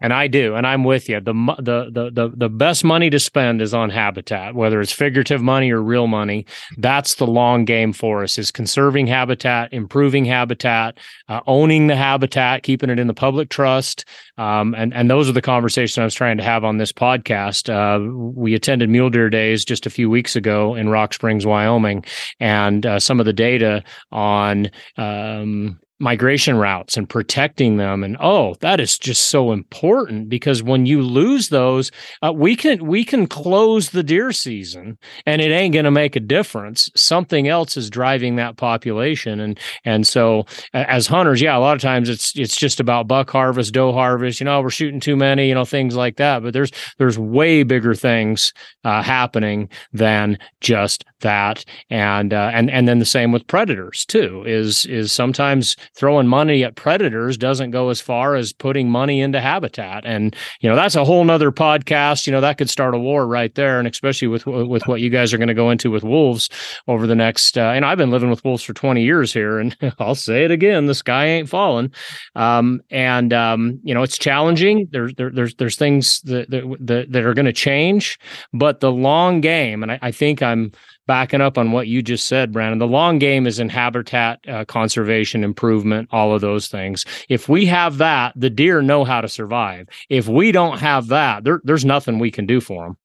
And I do, and I'm with you. The, the the the the best money to spend is on habitat, whether it's figurative money or real money. That's the long game for us: is conserving habitat, improving habitat, uh, owning the habitat, keeping it in the public trust. Um, and and those are the conversations I was trying to have on this podcast. Uh, we attended Mule Deer Days just a few weeks ago in Rock Springs, Wyoming, and uh, some of the data on um, migration routes and protecting them. And oh that is just so important because when you lose those uh, we can we can close the deer season and it ain't going to make a difference. Something else is driving that population. And and so as hunters yeah a lot of times it's it's just about buck harvest doe harvest you know we're shooting too many you know things like that. But there's there's way bigger things uh, happening than just that. And uh, and and then the same with predators too is is sometimes throwing money at predators doesn't go as far as putting money into habitat. And, you know, that's a whole nother podcast. You know, that could start a war right there. And especially with, with what you guys are going to go into with wolves over the next, uh, and I've been living with wolves for 20 years here and [LAUGHS] I'll say it again, the sky ain't falling. Um, and, um, you know, it's challenging. There's, there, there's, there's things that, that, that are going to change, but the long game, and I, I think I'm, backing up on what you just said, Brandon, the long game is in habitat uh, conservation, improvement, all of those things. If we have that, the deer know how to survive. If we don't have that, there, there's nothing we can do for them.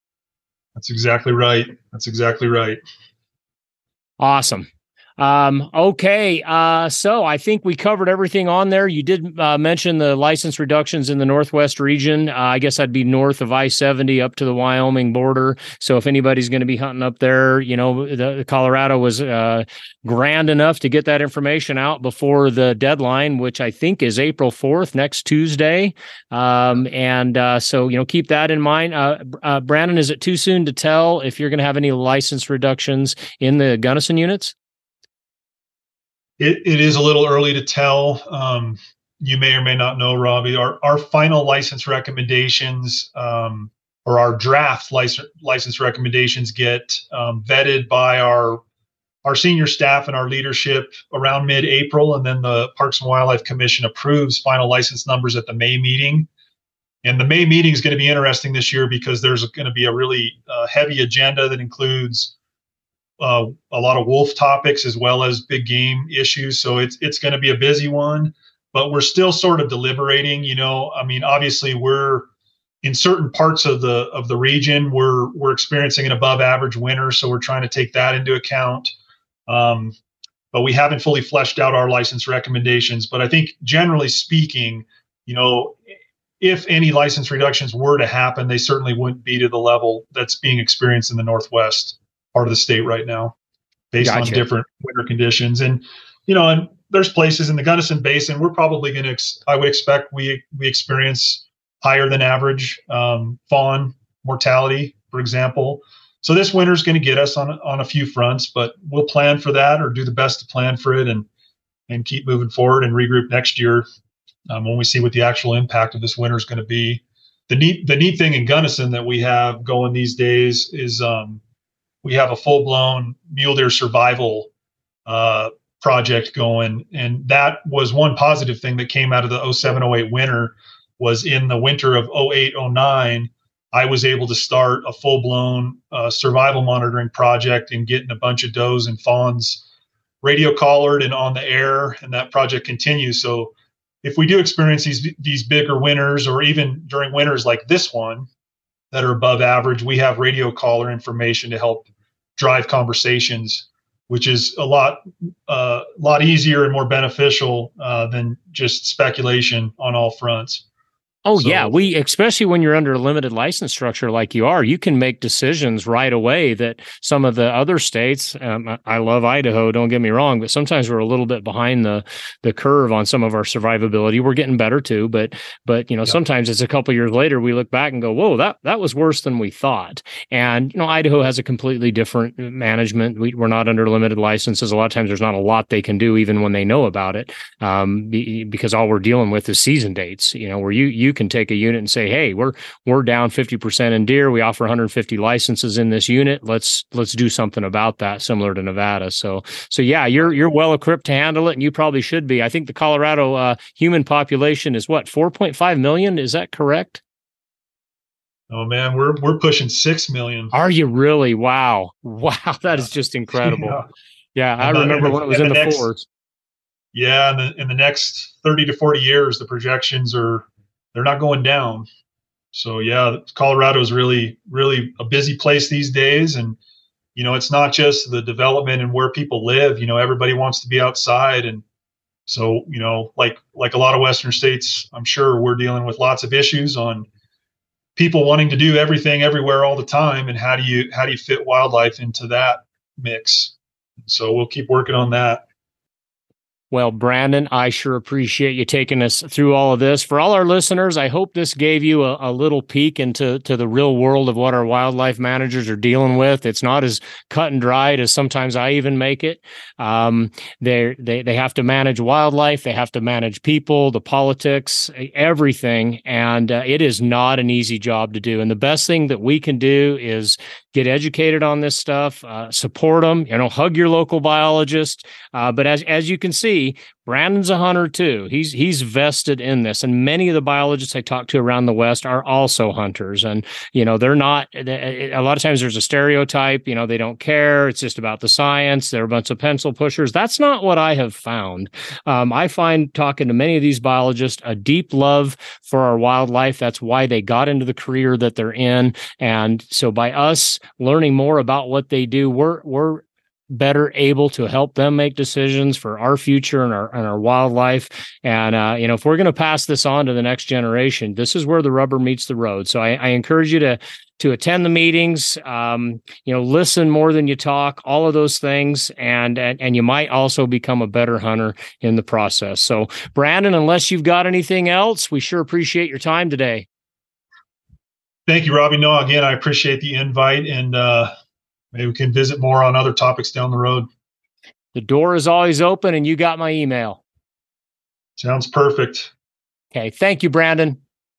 That's exactly right. That's exactly right. Awesome. Um, okay, uh, so I think we covered everything on there. You did uh, mention the license reductions in the Northwest region. Uh, I guess I'd be north of I 70 up to the Wyoming border. So if anybody's going to be hunting up there, you know, the, the Colorado was uh, grand enough to get that information out before the deadline, which I think is April 4th, next Tuesday. Um, and uh, so, you know, keep that in mind. Uh, Brandon, is it too soon to tell if you're going to have any license reductions in the Gunnison units? It, it is a little early to tell. Um, you may or may not know, Robby, our, our final license recommendations um, or our draft license, license recommendations get um, vetted by our our senior staff and our leadership around mid-April, and then the Parks and Wildlife Commission approves final license numbers at the May meeting. And the May meeting is going to be interesting this year because there's going to be a really uh, heavy agenda that includes uh, a lot of wolf topics as well as big game issues. So it's it's going to be a busy one, but we're still sort of deliberating. You know, I mean, obviously we're in certain parts of the of the region we're we're experiencing an above average winter, so we're trying to take that into account. Um, but we haven't fully fleshed out our license recommendations. But I think generally speaking, you know, if any license reductions were to happen, they certainly wouldn't be to the level that's being experienced in the Northwest part of the state right now based gotcha. on different winter conditions. And, you know, and there's places in the Gunnison Basin, we're probably going to, ex- I would expect we, we experience higher than average um, fawn mortality, for example. So this winter is going to get us on, on a few fronts, but we'll plan for that or do the best to plan for it and, and keep moving forward and regroup next year um, when we see what the actual impact of this winter is going to be. The neat, the neat thing in Gunnison that we have going these days is um, we have a full blown mule deer survival uh, project going, and that was one positive thing that came out of the 07 08 winter. Was in the winter of 08 09, I was able to start a full blown uh, survival monitoring project and getting a bunch of does and fawns radio collared and on the air, and that project continues. So if we do experience these these bigger winters, or even during winters like this one, that are above average. We have radio collar information to help drive conversations, which is a lot uh, lot easier and more beneficial uh, than just speculation on all fronts. Oh so, yeah, we especially when you're under a limited license structure like you are, you can make decisions right away that some of the other states. Um, I love Idaho, don't get me wrong, but sometimes we're a little bit behind the the curve on some of our survivability. We're getting better too, but but you know yeah. sometimes it's a couple years later we look back and go, whoa, that that was worse than we thought. And you know Idaho has a completely different management. We, we're not under limited licenses. A lot of times there's not a lot they can do even when they know about it, um, be, because all we're dealing with is season dates. You know where you you you can take a unit and say, "Hey, we're we're down 50% in deer. We offer 150 licenses in this unit. Let's let's do something about that similar to Nevada." So so yeah, you're you're well equipped to handle it and you probably should be. I think the Colorado uh, human population is what 4.5 million, is that correct? Oh man, we're we're pushing 6 million. Are you really? Wow. [LAUGHS] Wow, that is just incredible. [LAUGHS] yeah, yeah I remember when it was in the, the next, fours. Yeah, in the in the next 30 to 40 years the projections are they're not going down. So yeah, Colorado is really really a busy place these days, and you know it's not just the development and where people live. You know everybody wants to be outside, and so you know like like a lot of Western states, I'm sure we're dealing with lots of issues on people wanting to do everything everywhere all the time, and how do you how do you fit wildlife into that mix? So we'll keep working on that. Well, Brandon, I sure appreciate you taking us through all of this. For all our listeners, I hope this gave you a, a, little peek into to the real world of what our wildlife managers are dealing with. It's not as cut and dried as sometimes I even make it. Um, they they they have to manage wildlife, they have to manage people, the politics, everything, and uh, it is not an easy job to do. And the best thing that we can do is get educated on this stuff, uh, support them. You know, hug your local biologist. Uh, but as as you can see Brandon's a hunter too. He's he's vested in this, and many of the biologists I talk to around the West are also hunters. And you know, they're not. Eh, eh, eh, a lot of times, there's a stereotype. You know, they don't care. It's just about the science. They're a bunch of pencil pushers. That's not what I have found. Um, I find talking to many of these biologists a deep love for our wildlife. That's why they got into the career that they're in. And so, by us learning more about what they do, we're we're better able to help them make decisions for our future and our and our wildlife. And uh, you know, if we're going to pass this on to the next generation, this is where the rubber meets the road. So I, I encourage you to to attend the meetings. Um, you know, listen more than you talk. All of those things, and, and and you might also become a better hunter in the process. So, Brandon, unless you've got anything else, we sure appreciate your time today. Thank you, Robby. No, again, I appreciate the invite and. uh maybe we can visit more on other topics down the road. The door is always open, and you got my email. Sounds perfect. Okay. Thank you, Brandon.